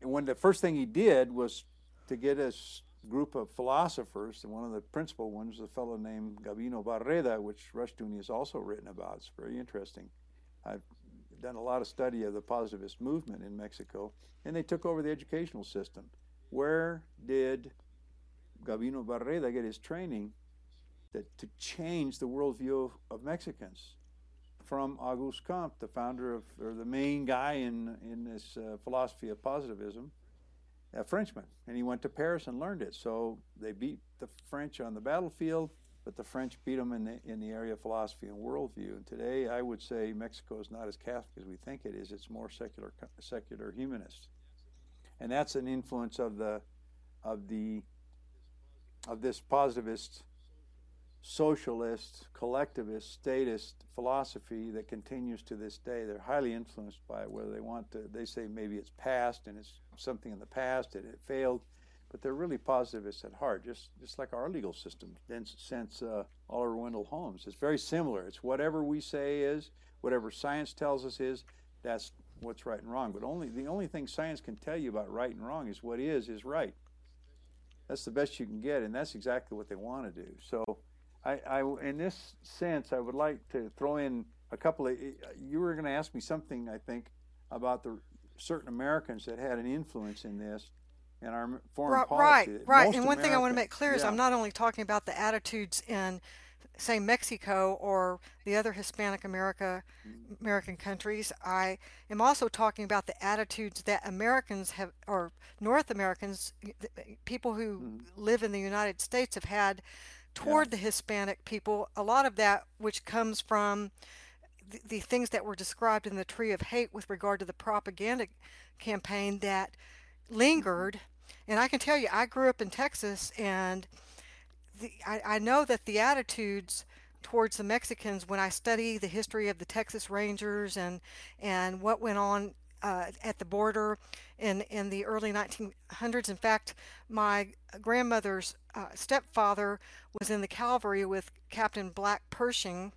when the first thing he did was to get his group of philosophers, and one of the principal ones, a fellow named Gabino Barreda, which Rushdoony has also written about. It's very interesting. I've done a lot of study of the positivist movement in Mexico, and they took over the educational system. Where did Gabino Barreda get his training that to change the worldview of, Mexicans? From Auguste Comte, the founder of, or the main guy in, in this uh, philosophy of positivism, a Frenchman, and he went to Paris and learned it. So they beat the French on the battlefield, but the French beat them in the in the area of philosophy and worldview. And today, I would say Mexico is not as Catholic as we think it is. It's more secular secular humanist, and that's an influence of the of the of this positivist, socialist, collectivist, statist philosophy that continues to this day. They're highly influenced by it, whether they want to. They say maybe it's past and it's something in the past and it failed, but they're really positivists at heart, just just like our legal system. Since uh, Oliver Wendell Holmes, it's very similar. It's whatever we say is, whatever science tells us is that's what's right and wrong. But only the only thing science can tell you about right and wrong is what is is right. That's the best you can get, and that's exactly what they want to do. So, I, I in this sense, I would like to throw in a couple of. You were going to ask me something, I think, about the certain Americans that had an influence in this in our foreign right, policy. Right, right. And one thing I want to make clear is yeah. I'm not only talking about the attitudes in, say, Mexico or the other Hispanic America, Mm-hmm. American countries. I am also talking about the attitudes that Americans have, or North Americans, people who Mm-hmm. live in the United States, have had toward the Hispanic people. A lot of that, which comes from the, the things that were described in the Tree of Hate with regard to the propaganda campaign that lingered. And I can tell you, I grew up in Texas, and the, I, I know that the attitudes towards the Mexicans, when I study the history of the Texas Rangers and and what went on uh, at the border in in the early 1900s. In fact, my grandmother's uh, stepfather was in the cavalry with Captain Black Pershing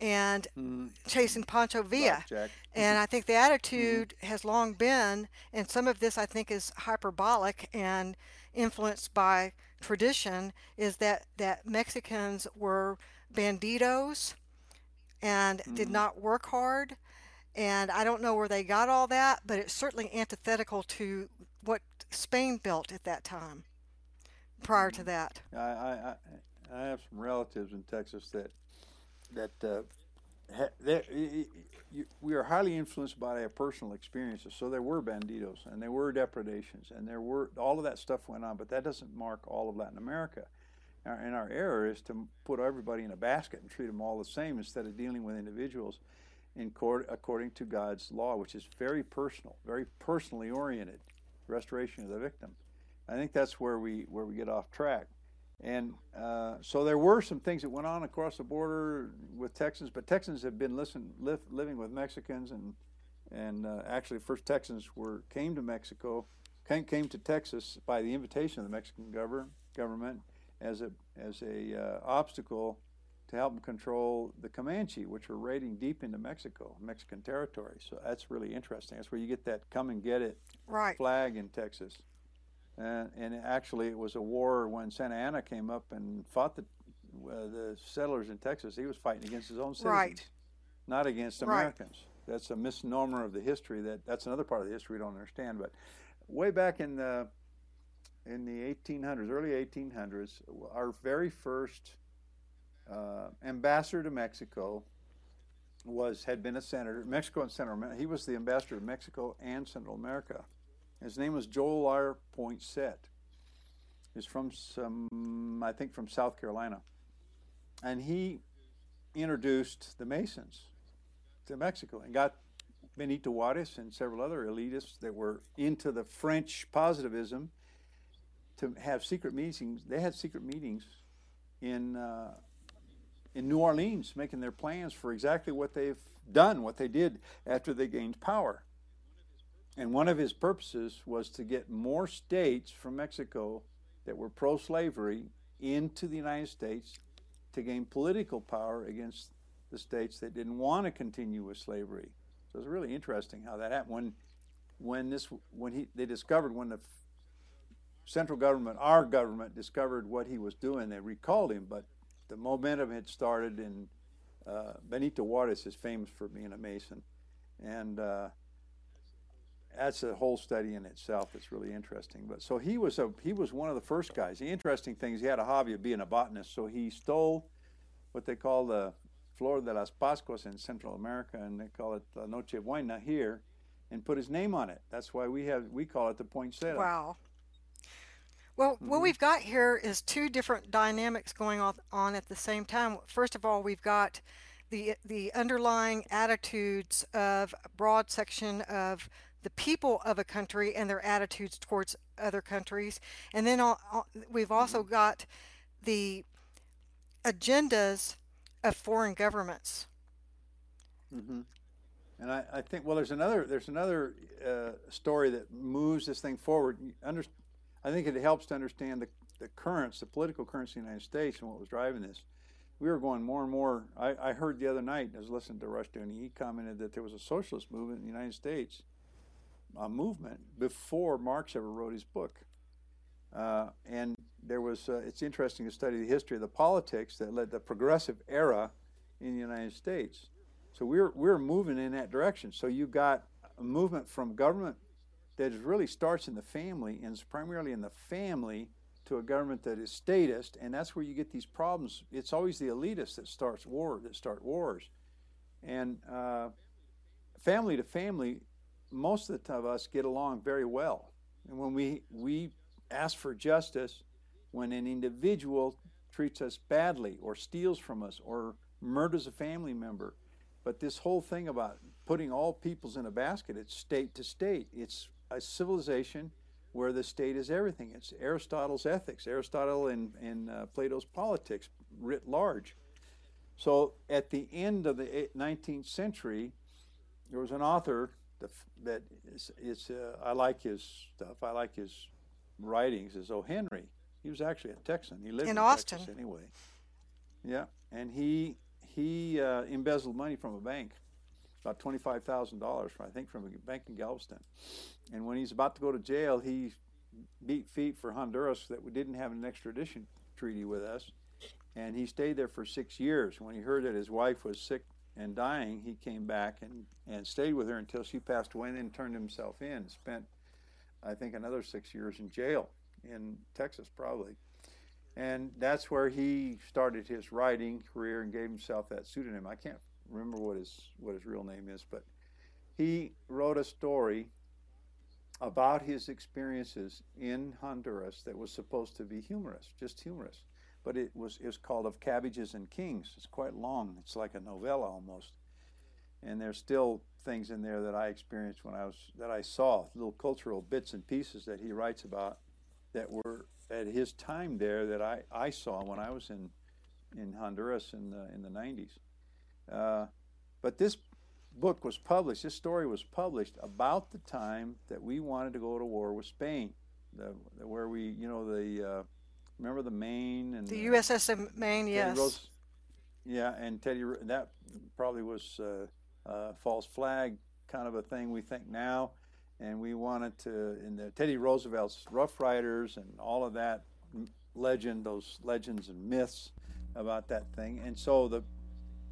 and Mhm. chasing Pancho Villa. Blackjack. And I think the attitude has long been, and some of this I think is hyperbolic and influenced by tradition, is that, that Mexicans were banditos and did not work hard. And I don't know where they got all that, but it's certainly antithetical to what Spain built at that time, prior to that. I, I, I, I have some relatives in Texas that that uh, y- we are highly influenced by their personal experiences. So there were banditos and there were depredations and there were all of that stuff went on, but that doesn't mark all of Latin America. Our, and our error is to put everybody in a basket and treat them all the same instead of dealing with individuals in court according to God's law, which is very personal, very personally oriented, restoration of the victim. I think that's where we where we get off track. And uh, so there were some things that went on across the border with Texans, but Texans have been listen, live, living with Mexicans, and and uh, actually, first Texans were came to Mexico, came, came to Texas by the invitation of the Mexican government government as a as a uh, obstacle to help them control the Comanche, which were raiding deep into Mexico, Mexican territory. So that's really interesting. That's where you get that "come and get it" Right. flag in Texas. And, and actually, it was a war when Santa Anna came up and fought the uh, the settlers in Texas. He was fighting against his own citizens, Right. not against Right. Americans. That's a misnomer of the history. That that's another part of the history we don't understand. But way back in the in the 1800s, early 1800s, our very first uh, ambassador to Mexico was had been a senator, Mexico and Central America. He was the ambassador to Mexico and Central America. His name was Joel R. Poinsett. He's from some, I think, from South Carolina, and he introduced the Masons to Mexico and got Benito Juarez and several other elitists that were into the French positivism to have secret meetings. They had secret meetings in uh, in New Orleans, making their plans for exactly what they've done, what they did after they gained power. And one of his purposes was to get more states from Mexico that were pro slavery into the United States to gain political power against the states that didn't want to continue with slavery. So it's really interesting how that happened. When, when this, when he, they discovered when the central government, our government, discovered what he was doing, they recalled him. But the momentum had started, and uh, Benito Juarez is famous for being a Mason, and uh, that's a whole study in itself. That's really interesting. But so he was a he was one of the first guys. The interesting thing is he had a hobby of being a botanist. So he stole what they call the Flor de las Pascuas in Central America, and they call it La Noche Buena here, and put his name on it. That's why we have we call it the poinsettia. Wow. Well, what mm-hmm. we've got here is two different dynamics going on, on at the same time. First of all, we've got the the underlying attitudes of a broad section of the people of a country and their attitudes towards other countries, and then al- al- we've also got the agendas of foreign governments. hmm And I, I think well, there's another there's another uh, story that moves this thing forward. Under, I think it helps to understand the, the currents, the political currents in the United States, and what was driving this. we were going more and more. I, I heard the other night, I was listening to Rushdoony, he commented that there was a socialist movement in the United States, a movement, before Marx ever wrote his book. Uh, and there was, uh, it's interesting to study the history of the politics that led the progressive era in the United States. So we're, we're moving in that direction. So you got a movement from government that really starts in the family and is primarily in the family to a government that is statist, and that's where you get these problems. It's always the elitists that starts war that start wars, and uh, family to family, most of us get along very well. And when we we ask for justice, when an individual treats us badly or steals from us or murders a family member, but this whole thing about putting all peoples in a basket, it's state to state. It's a civilization where the state is everything. It's Aristotle's ethics, Aristotle and, and uh, Plato's politics writ large. So at the end of the 19th century, there was an author that, that is, is uh, I like his stuff. I like his writings. Is O. Henry. He was actually a Texan. He lived in, in Austin Texas anyway. Yeah, and he he uh, embezzled money from a bank about twenty-five thousand dollars, I think, from a bank in Galveston. And when he's about to go to jail, he beat feet for Honduras that we didn't have an extradition treaty with us, and he stayed there for six years. When he heard that his wife was sick and dying, he came back and, and stayed with her until she passed away, and then turned himself in. Spent, I think, another six years in jail in Texas, probably. And that's where he started his writing career and gave himself that pseudonym. I can't remember what his what his real name is, but he wrote a story about his experiences in Honduras that was supposed to be humorous, just humorous. But it was it was called Of Cabbages and Kings. It's quite long. It's like a novella almost. And there's still things in there that I experienced when I was that I saw, little cultural bits and pieces that he writes about that were at his time there that I, I saw when I was in in Honduras in the in the 90s. Uh, but this book was published, this story was published about the time that we wanted to go to war with Spain, the, where we, you know, the, uh, remember the Maine and the, the USS Maine, yes. Rose, yeah, and Teddy, that probably was uh, a false flag kind of a thing we think now. And we wanted to, in the Teddy Roosevelt's Rough Riders and all of that legend, those legends and myths about that thing. And so the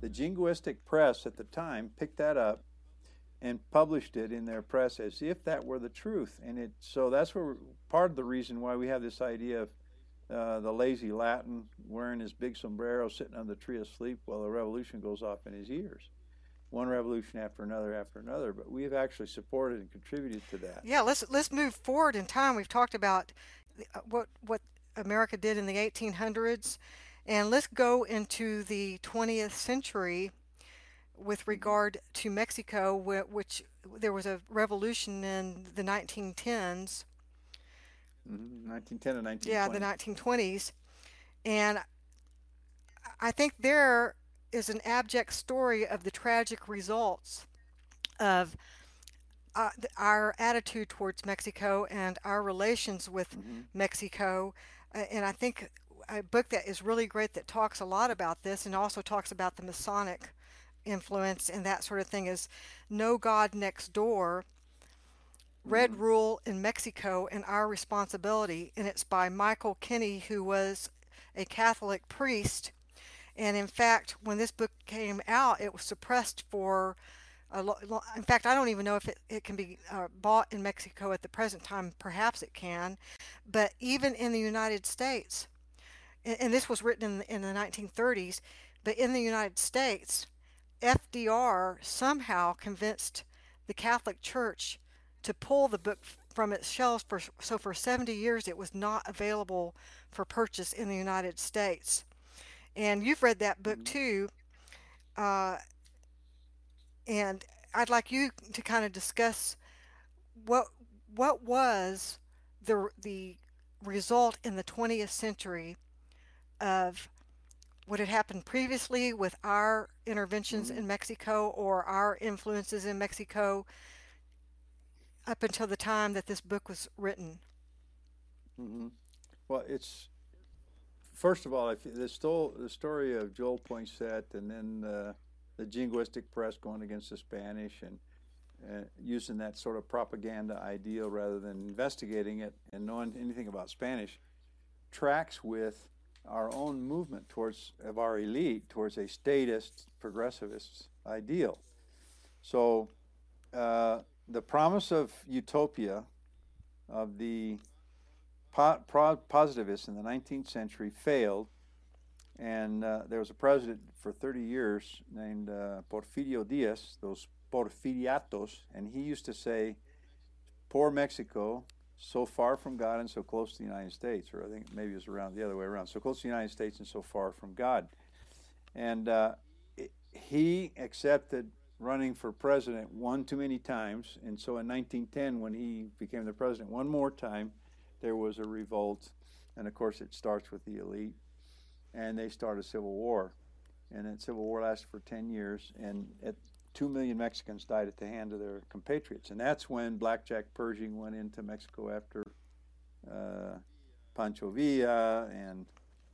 the jingoistic press at the time picked that up and published it in their press as if that were the truth. And it so that's where part of the reason why we have this idea of uh, the lazy Latin wearing his big sombrero, sitting on the tree asleep while the revolution goes off in his ears. One revolution after another after another, but we have actually supported and contributed to that. Yeah, let's let's move forward in time. We've talked about uh, what what America did in the 1800s and let's go into the 20th century with regard to Mexico, which there was a revolution in the 1910s. Mm-hmm. 1910 and 1920. Yeah, the 1920s. And I think there is an abject story of the tragic results of uh, our attitude towards Mexico and our relations with mm-hmm. Mexico. Uh, and I think a book that is really great that talks a lot about this and also talks about the Masonic influence and that sort of thing is No God Next Door Red. Rule in Mexico and Our Responsibility. And it's by Michael Kenny, who was a Catholic priest. And in fact, when this book came out, it was suppressed for in fact, I don't even know if it, it can be uh, bought in Mexico at the present time. Perhaps it can. But even in the United States, and, this was written in, in the 1930s, but in the United States, FDR somehow convinced the Catholic Church to pull the book from its shelves. For, so for 70 years, it was not available for purchase in the United States. And you've read that book mm-hmm. too. Uh, and I'd like you to kind of discuss what what was the the result in the 20th century of what had happened previously with our interventions mm-hmm. in Mexico or our influences in Mexico up until the time that this book was written. Mm-hmm. Well, it's first of all, if the, the story of Joel Poinsett and then uh, the jingoistic press going against the Spanish and uh, using that sort of propaganda ideal rather than investigating it and knowing anything about Spanish tracks with our own movement towards of our elite towards a statist progressivist ideal. So uh, the promise of utopia of the po- pro- positivists in the 19th century failed, and uh, there was a president for 30 years named uh, Porfirio Diaz, those Porfiriatos, and he used to say, "Poor Mexico, so far from God and so close to the United States," or I think maybe it was around the other way around, so close to the United States and so far from God. And uh, it, he accepted running for president one too many times, and so in 1910, when he became the president one more time, there was a revolt, and of course it starts with the elite, and they start a civil war, and that civil war lasted for 10 years, and at two million Mexicans died at the hand of their compatriots, and that's when Blackjack Pershing went into Mexico after uh, Pancho Villa, and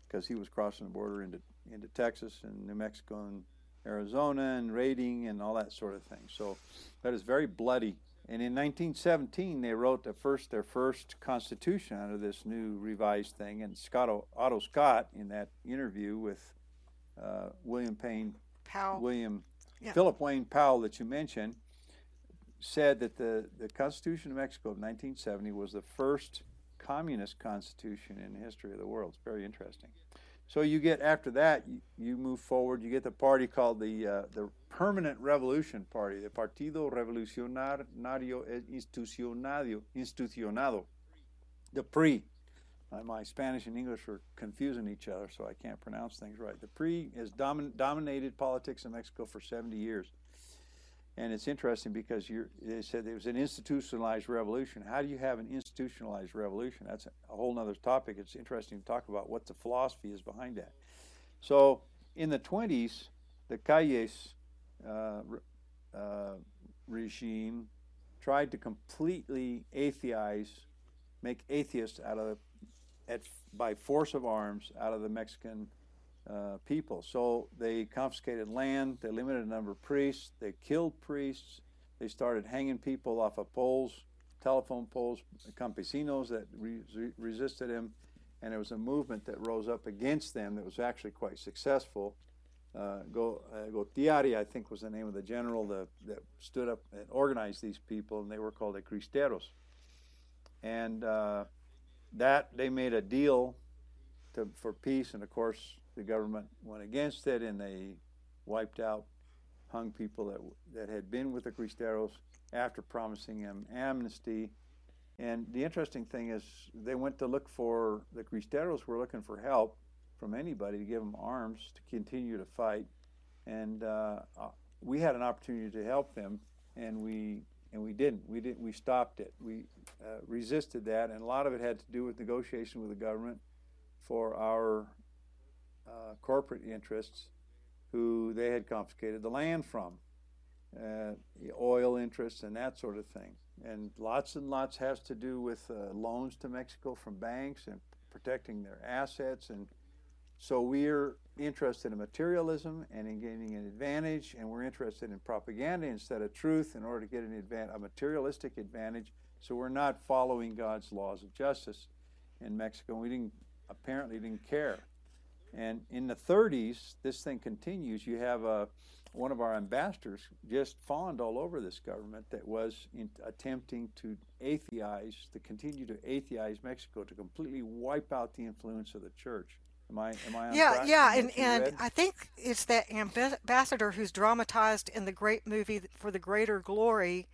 because he was crossing the border into into Texas and New Mexico and Arizona and raiding and all that sort of thing. So that is very bloody. And in 1917, they wrote the first their first constitution under this new revised thing. And Scott Otto Scott, in that interview with uh, William Payne Powell, William Yeah. Philip Wayne Powell that you mentioned, said that the, the Constitution of Mexico of 1970 was the first communist constitution in the history of the world. It's very interesting. So you get after that, you, you move forward. You get the party called the uh, the Permanent Revolution Party, the Partido Revolucionario Institucionado, Institucionado, the PRI. Uh, my Spanish and English are confusing each other, so I can't pronounce things right. The PRI has domin- dominated politics in Mexico for 70 years. And it's interesting because they said it was an institutionalized revolution. How do you have an institutionalized revolution? That's a whole other topic. It's interesting to talk about what the philosophy is behind that. So in the 20s, the Calles uh, uh, regime tried to completely atheize, make atheists out of, at, by force of arms, out of the Mexican uh, people. So they confiscated land, they limited the number of priests, they killed priests, they started hanging people off of poles, telephone poles, campesinos that re- resisted him, and there was a movement that rose up against them that was actually quite successful. Uh, Go, uh, Gotiari, I think, was the name of the general that, that stood up and organized these people, and they were called the Cristeros. And uh, that they made a deal to, for peace, and of course, the government went against it and they wiped out, hung people that, that had been with the Cristeros after promising them amnesty. And the interesting thing is, they went to look for the Cristeros were looking for help from anybody to give them arms to continue to fight. And uh, we had an opportunity to help them, and we and we didn't. We didn't. We stopped it. We uh, resisted that, and a lot of it had to do with negotiation with the government for our uh, corporate interests who they had confiscated the land from, uh, the oil interests and that sort of thing. And lots and lots has to do with uh, loans to Mexico from banks and protecting their assets. And so we're interested in materialism and in gaining an advantage, and we're interested in propaganda instead of truth in order to get an advan- a materialistic advantage. So we're not following God's laws of justice in Mexico. We didn't apparently didn't care. And in the 30s, this thing continues. You have a, one of our ambassadors just fawned all over this government that was in, attempting to atheize, to continue to atheize Mexico, to completely wipe out the influence of the church. Am I? Am I? On Yeah, track yeah, and and read? I think it's that ambassador who's dramatized in the great movie for the greater glory,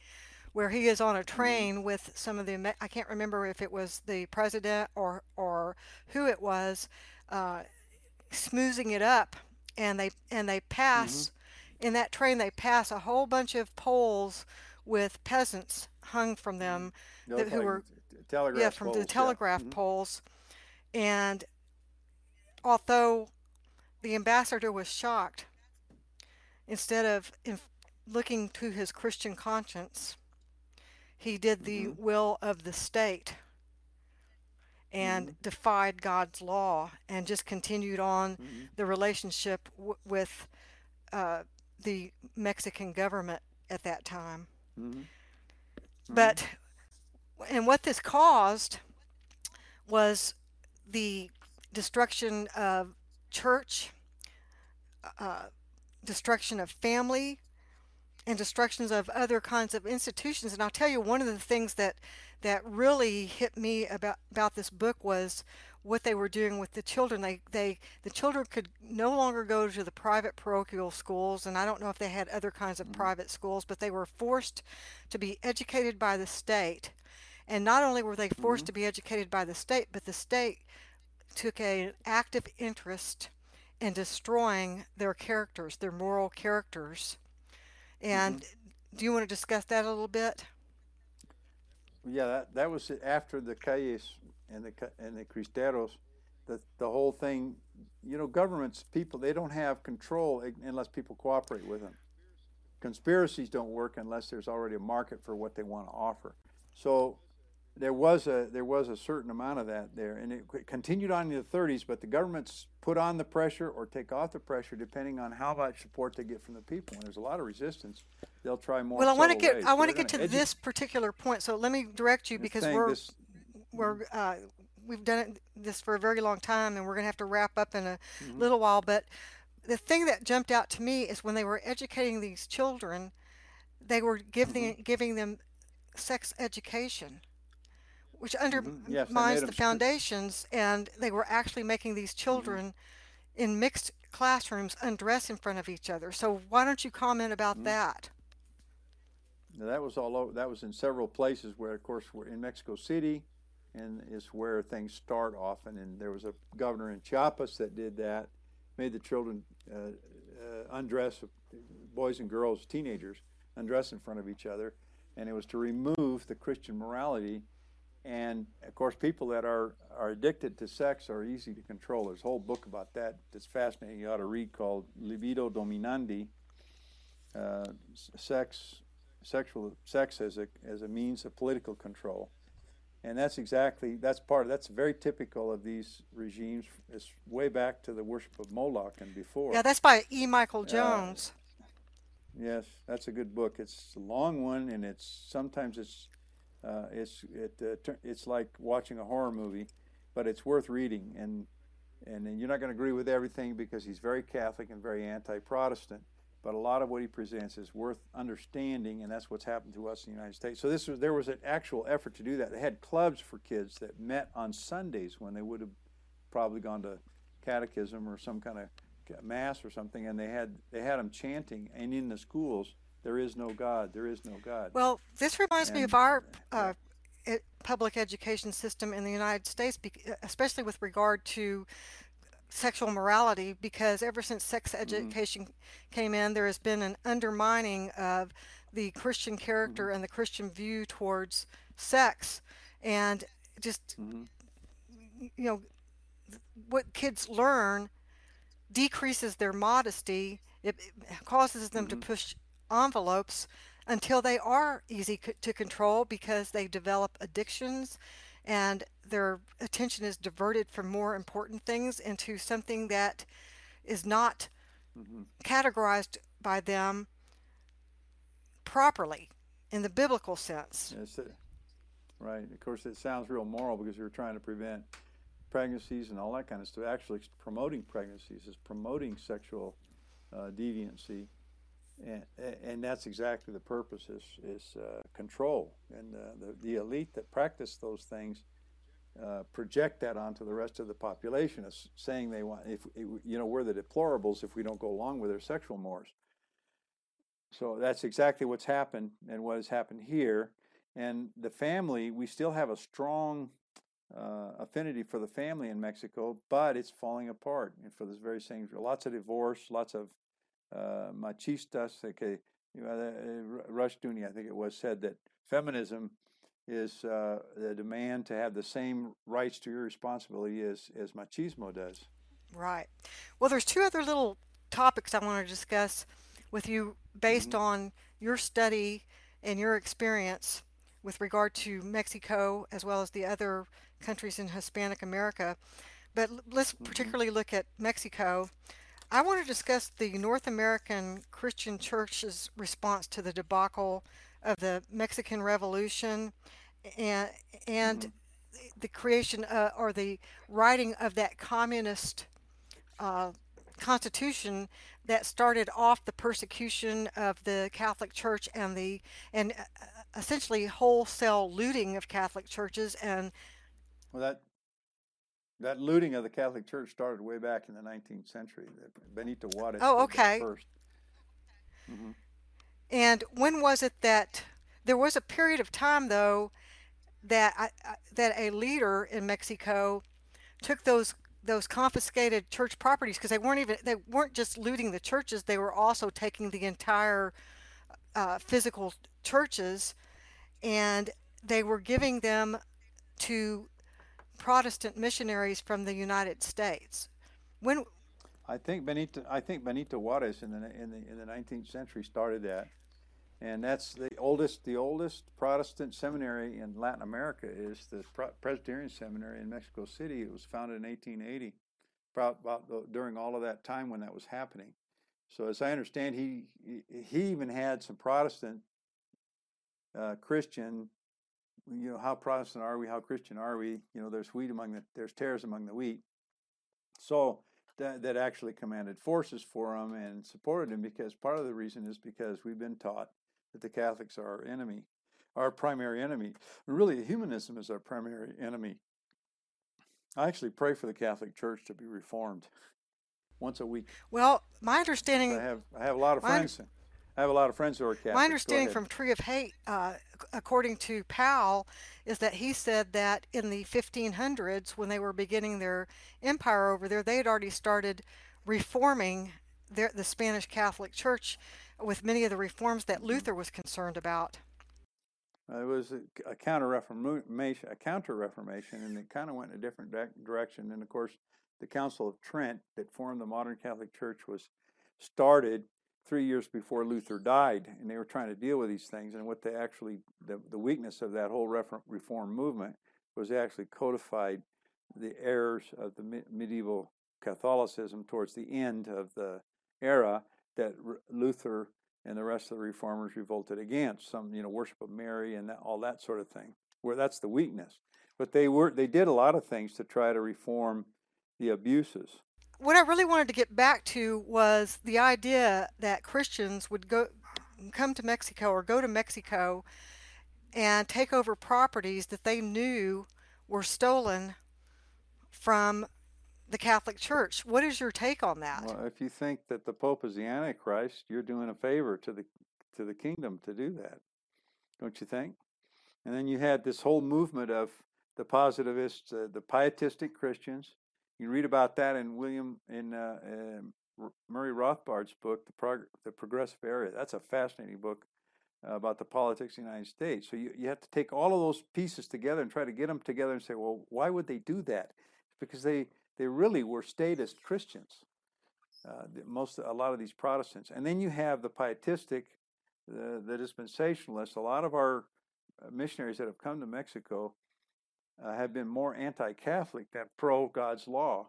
where he is on a Mm-hmm. train with some of the I can't remember if it was the president or or who it was, uh, smoozing it up, and they and they pass Mm-hmm. in that train they pass a whole bunch of poles with peasants hung from them No, that, who like were telegraph yeah from poles, the yeah. telegraph Mhm. poles and although the ambassador was shocked instead of inf- looking to his christian conscience he did the Mhm. will of the state and mm-hmm. defied God's law and just continued on mm-hmm. the relationship w- with uh, the Mexican government at that time. Mm-hmm. But, and what this caused was the destruction of church, uh, destruction of family, and destructions of other kinds of institutions. And I'll tell you, one of the things that that really hit me about about this book was what they were doing with the children. They they the children could no longer go to the private parochial schools, and I don't know if they had other kinds of mm-hmm. private schools, but they were forced to be educated by the state. And not only were they forced mm-hmm. to be educated by the state, but the state took an active interest in destroying their characters, their moral characters. And mm-hmm. do you want to discuss that a little bit? Yeah, that, that was after the Calles and the and the Cristeros. The the whole thing, you know, governments, people, they don't have control unless people cooperate with them. Conspiracies don't work unless there's already a market for what they want to offer. So there was a there was a certain amount of that there, and it continued on in the 30s. But the governments put on the pressure or take off the pressure depending on how much support they get from the people. And there's a lot of resistance. They'll try more. Well, I want to get ways. I want to get to edu- this particular point. So let me direct you because we're this, we're uh, we've done it, this for a very long time, and we're going to have to wrap up in a mm-hmm. little while. But the thing that jumped out to me is when they were educating these children, they were giving mm-hmm. giving them sex education which undermines mm-hmm. yes, the foundations. And they were actually making these mm-hmm. children in mixed classrooms undress in front of each other. So why don't you comment about mm-hmm. that? Now, that was all over, that was in several places where, of course, we're in Mexico City, and is where things start often. And there was a governor in Chiapas that did that, made the children uh, uh, undress, boys and girls, teenagers, undress in front of each other, and it was to remove the Christian morality and of course, people that are, are addicted to sex are easy to control. There's a whole book about that that's fascinating. You ought to read called Libido Dominandi uh, Sex, Sexual Sex as a, as a Means of Political Control. And that's exactly, that's part of, that's very typical of these regimes. It's way back to the worship of Moloch and before. Yeah, that's by E. Michael uh, Jones. Uh, yes, that's a good book. It's a long one, and it's sometimes it's uh, it's it uh, it's like watching a horror movie, but it's worth reading. And and you're not going to agree with everything because he's very Catholic and very anti-Protestant. But a lot of what he presents is worth understanding, and that's what's happened to us in the United States. So this was there was an actual effort to do that. They had clubs for kids that met on Sundays when they would have probably gone to catechism or some kind of mass or something, and they had they had them chanting, and in the schools there is no God. There is no God. Well, this reminds and, me of our uh, public education system in the United States, especially with regard to sexual morality, because ever since sex mm-hmm. education mm-hmm. came in, there has been an undermining of the Christian character mm-hmm. and the Christian view towards sex, and just mm-hmm. you know what kids learn decreases their modesty. It, it causes them to mm-hmm. push envelopes until they are easy to control because they develop addictions and their attention is diverted from more important things into something that is not mm-hmm. categorized by them properly in the biblical sense. It, right. Of course, it sounds real moral because you're trying to prevent pregnancies and all that kind of stuff. Actually, promoting pregnancies is promoting sexual uh, deviancy and, and that's exactly the purpose is, is uh, control. And uh, the, the elite that practice those things uh, project that onto the rest of the population as saying they want, if you know, we're the deplorables if we don't go along with their sexual mores. So that's exactly what's happened and what has happened here. And the family, we still have a strong uh, affinity for the family in Mexico, but it's falling apart and for this very same lots of divorce, lots of machistas, que you know, uh, I think it was, said that feminism is uh, the demand to have the same rights to your responsibility as, as machismo does. Right. Well, there's two other little topics I want to discuss with you based mm-hmm. on your study and your experience with regard to Mexico as well as the other countries in Hispanic America. But let's mm-hmm. particularly look at Mexico. I want to discuss the North American Christian Church's response to the debacle of the Mexican Revolution and, and mm-hmm. the creation uh, or the writing of that communist uh, constitution that started off the persecution of the Catholic Church and the and uh, essentially wholesale looting of Catholic churches and well that that looting of the Catholic Church started way back in the 19th century. Benito Juarez. Oh, okay. First. Mm-hmm. And when was it that there was a period of time though that I, that a leader in Mexico took those those confiscated church properties because they weren't even they weren't just looting the churches they were also taking the entire uh, physical churches and they were giving them to Protestant missionaries from the United States. When I think Benito I think Benito Juarez in the in the in the 19th century started that. And that's the oldest the oldest Protestant seminary in Latin America is the Presbyterian Seminary in Mexico City. It was founded in 1880. About, about during all of that time when that was happening. So as I understand, he he even had some Protestant uh, Christian you know, how Protestant are we? How Christian are we? You know, there's wheat among the, there's tares among the wheat. So that, that actually commanded forces for him and supported him because part of the reason is because we've been taught that the Catholics are our enemy, our primary enemy. Really, humanism is our primary enemy. I actually pray for the Catholic Church to be reformed once a week. Well, my understanding. I have I have a lot of friends. I have a lot of friends who are Catholic. My understanding from Tree of Hate, uh, according to Powell, is that he said that in the 1500s, when they were beginning their empire over there, they had already started reforming their, the Spanish Catholic Church with many of the reforms that mm-hmm. Luther was concerned about. Uh, it was a, a counter reformation, a counter reformation, and it kind of went in a different direction. And of course, the Council of Trent that formed the modern Catholic Church was started three years before Luther died, and they were trying to deal with these things. And what they actually, the, the weakness of that whole reform movement was they actually codified the errors of the medieval Catholicism towards the end of the era that Luther and the rest of the reformers revolted against. Some, you know, worship of Mary and that, all that sort of thing. Where that's the weakness. But they were they did a lot of things to try to reform the abuses what I really wanted to get back to was the idea that Christians would go come to Mexico or go to Mexico and take over properties that they knew were stolen from the Catholic Church. What is your take on that? Well, if you think that the Pope is the Antichrist, you're doing a favor to the to the kingdom to do that, don't you think? And then you had this whole movement of the positivists, uh, the pietistic Christians, you read about that in William in uh, uh, Murray Rothbard's book, the, Prog- the Progressive Era. That's a fascinating book uh, about the politics of the United States. So you, you have to take all of those pieces together and try to get them together and say, well, why would they do that? Because they they really were statist Christians. Uh, most a lot of these Protestants, and then you have the pietistic, the, the dispensationalists. A lot of our uh, missionaries that have come to Mexico uh, have been more anti-Catholic than pro God's law,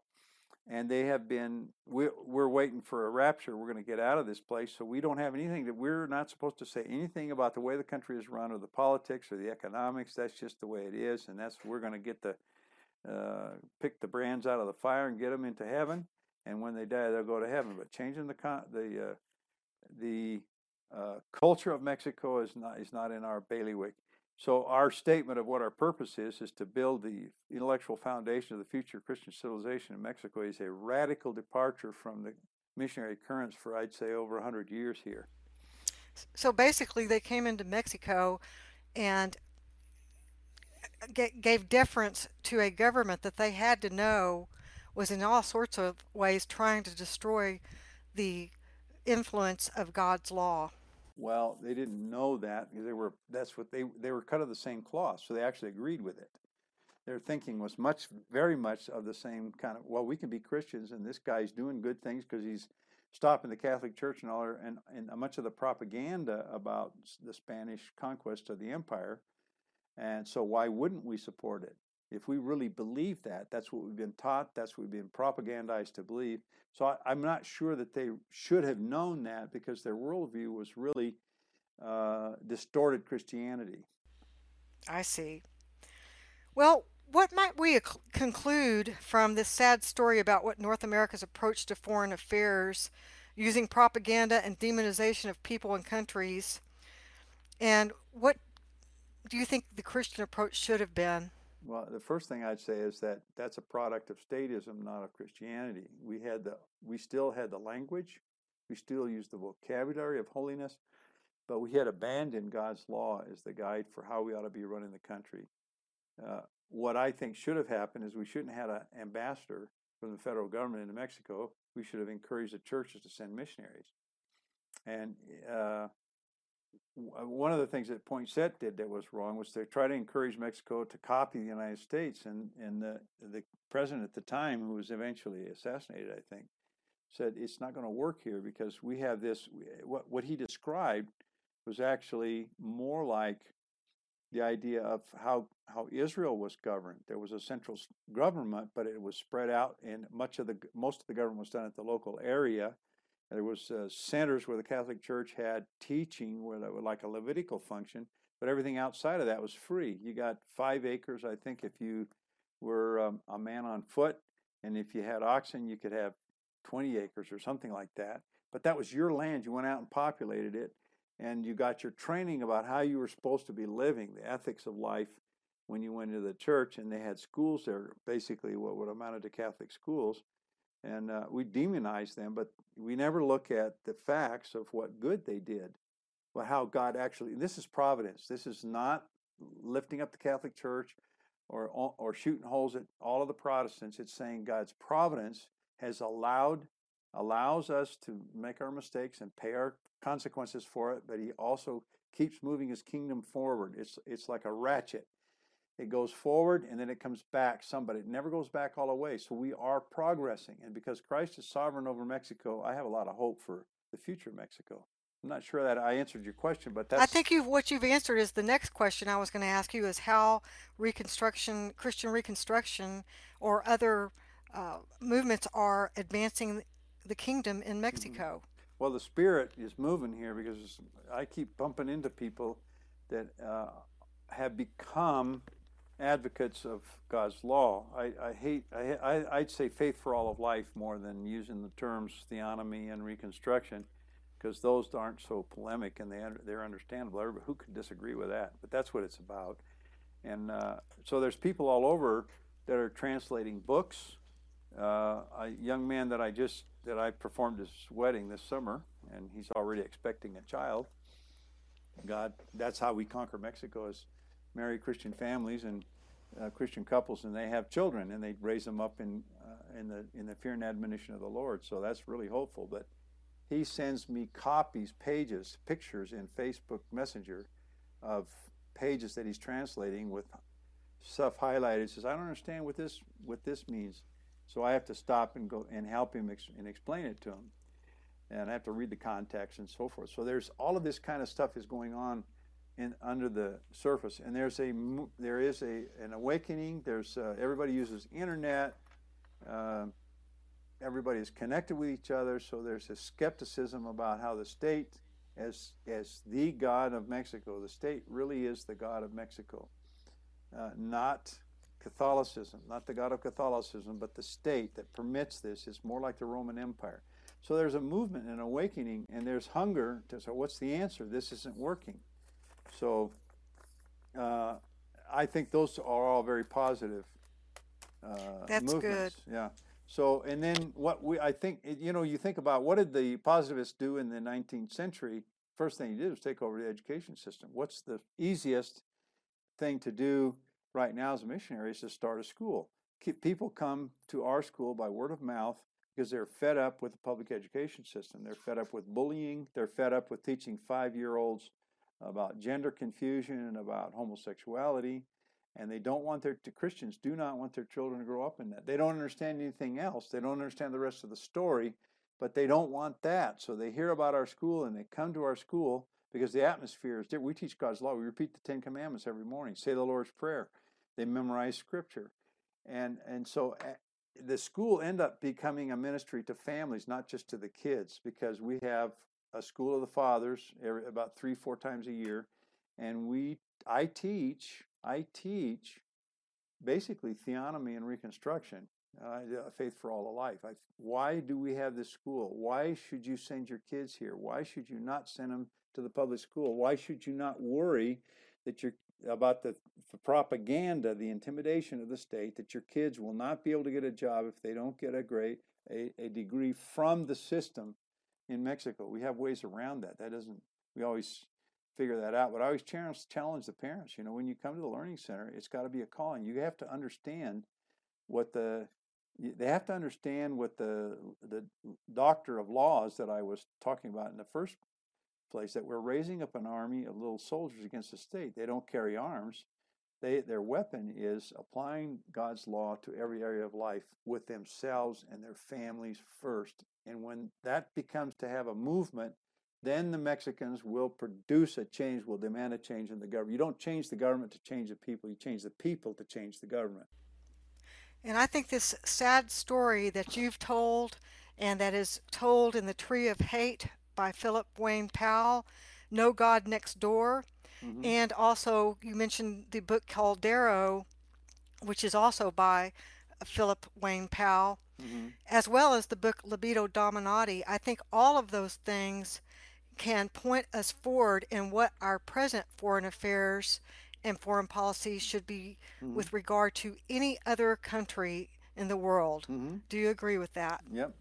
and they have been. We're, we're waiting for a rapture. We're going to get out of this place, so we don't have anything that we're not supposed to say anything about the way the country is run, or the politics, or the economics. That's just the way it is, and that's we're going to get the uh, pick the brands out of the fire and get them into heaven. And when they die, they'll go to heaven. But changing the the uh, the uh, culture of Mexico is not is not in our bailiwick. So our statement of what our purpose is is to build the intellectual foundation of the future Christian civilization in Mexico is a radical departure from the missionary currents for I'd say over 100 years here. So basically they came into Mexico and uh, gave deference to a government that they had to know was in all sorts of ways trying to destroy the influence of God's law. Well, they didn't know that because they were that's what they they were cut of the same cloth, so they actually agreed with it. Their thinking was much, very much of the same kind of. Well, we can be Christians, and this guy's doing good things because he's stopping the Catholic Church and all, and and much of the propaganda about the Spanish conquest of the empire And so, why wouldn't we support it? If we really believe that, that's what we've been taught, that's what we've been propagandized to believe. So, I, am not sure that they should have known that because their worldview was really uh, distorted Christianity. I see. Well, what might we conclude from this sad story about what North America's approach to foreign affairs, using propaganda and demonization of people and countries? And what do you think the Christian approach should have been? Well, the first thing I'd say is that that's a product of statism, not of Christianity. We had the we still had the language, we still used the vocabulary of holiness, but we had abandoned God's law as the guide for how we ought to be running the country. Uh, what I think should have happened is we shouldn't have had an ambassador from the federal government into Mexico. We should have encouraged the churches to send missionaries. And uh, Uh, one of the things that Poinsett did that was wrong was to try to encourage Mexico to copy the United States. And, and the, the president at the time, who was eventually assassinated, I think, said it's not going to work here because we have this. Eh, what, what he described was actually more like the idea of how how Israel was governed. There was a central government, but it was spread out, and much of the most of the government was done at the local area. There was uh, centers where the Catholic Church had teaching, where that was like a Levitical function, but everything outside of that was free. You got five acres, I think, if you were um, a man on foot, and if you had oxen, you could have 20 acres or something like that. But that was your land. You went out and populated it, and you got your training about how you were supposed to be living, the ethics of life when you went to the church. And they had schools there, basically what would amount to Catholic schools. And uh, we demonize them, but we never look at the facts of what good they did. Well, how God actually, this is providence. This is not lifting up the Catholic Church or, or shooting holes at all of the Protestants. It's saying God's providence has allowed allows us to make our mistakes and pay our consequences for it, but he also keeps moving his kingdom forward. It's it's like a ratchet. It goes forward and then it comes back some, but it never goes back all the way. So we are progressing. And because Christ is sovereign over Mexico, I have a lot of hope for the future of Mexico. I'm not sure that I answered your question, but that's. I think you what you've answered is the next question I was going to ask you is how Reconstruction, Christian Reconstruction, or other uh, movements are advancing the kingdom in mm-hmm. Mexico. Well, the spirit is moving here because I keep bumping into people that uh, have become advocates of God's law. I, I hate, I, I'd say faith for all of life more than using the terms theonomy and reconstruction because those aren't so polemic and they, they're understandable. Everybody, who could disagree with that? But that's what it's about. And uh, so there's people all over that are translating books. Uh, a young man that I just that I performed his wedding this summer, and he's already expecting a child. God, that's how we conquer Mexico is marry Christian families and uh, Christian couples, and they have children, and they raise them up in uh, in the in the fear and admonition of the Lord. So that's really hopeful. But he sends me copies, pages, pictures in Facebook Messenger of pages that he's translating with stuff highlighted. He says, "I don't understand what this what this means." So I have to stop and go and help him ex- and explain it to him. And I have to read the context and so forth. So there's all of this kind of stuff is going on in under the surface. And there's a there is a an awakening. There's uh, everybody uses internet. Uh, everybody is connected with each other. So there's a skepticism about how the state, as as the God of Mexico, the state really is the God of Mexico, uh, not Catholicism, not the God of Catholicism, but the state that permits this is more like the Roman Empire. So there's a movement and awakening, and there's hunger to say, what's the answer? This isn't working. So uh, I think those are all very positive. Uh, That's movements. good. Yeah. So and then what we I think you know you think about what did the positivists do in the 19th century? First thing you did was take over the education system. What's the easiest thing to do right now as a missionary is to start a school. People come to our school by word of mouth because they're fed up with the public education system. They're fed up with bullying. They're fed up with teaching five year olds about gender confusion and about homosexuality. And they don't want their the Christians do not want their children to grow up in that. They don't understand anything else. They don't understand the rest of the story, but they don't want that. So they hear about our school and they come to our school because the atmosphere is different. We teach God's law. We repeat the Ten Commandments every morning. Say the Lord's Prayer. They memorize Scripture, and and so uh, the school end up becoming a ministry to families, not just to the kids, because we have a school of the fathers every, about three four times a year, and we I teach I teach basically theonomy and reconstruction uh, faith for all of life. I, why do we have this school? Why should you send your kids here? Why should you not send them to the public school? Why should you not worry that you're about the, the propaganda, the intimidation of the state that your kids will not be able to get a job if they don't get a great a, a degree from the system in Mexico. We have ways around that. That doesn't we always figure that out. But I always challenge challenge the parents. You know, when you come to the learning center, it's got to be a calling. You have to understand what the they have to understand what the the doctor of laws that I was talking about in the first place that we're raising up an army of little soldiers against the state. They don't carry arms. They, their weapon is applying God's law to every area of life with themselves and their families first. And when that becomes to have a movement, then the Mexicans will produce a change, will demand a change in the government. You don't change the government to change the people, you change the people to change the government. And I think this sad story that you've told and that is told in The Tree of Hate by Philip Wayne Powell, No God Next Door, mm-hmm. and also you mentioned the book called Darrow, which is also by Philip Wayne Powell, mm-hmm. as well as the book Libido Dominandi. I think all of those things can point us forward in what our present foreign affairs and foreign policy should be mm-hmm. with regard to any other country in the world. Mm-hmm. Do you agree with that? Yep.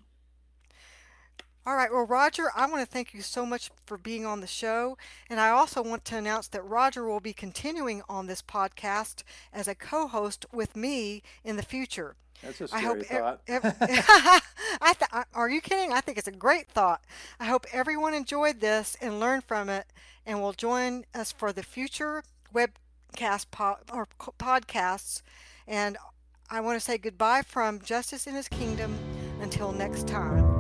All right. Well, Roger, I want to thank you so much for being on the show. And I also want to announce that Roger will be continuing on this podcast as a co host with me in the future. That's a scary I hope thought. I th- are you kidding? I think it's a great thought. I hope everyone enjoyed this and learned from it and will join us for the future web cast po- or podcasts. And I want to say goodbye from Justice in His Kingdom. Until next time.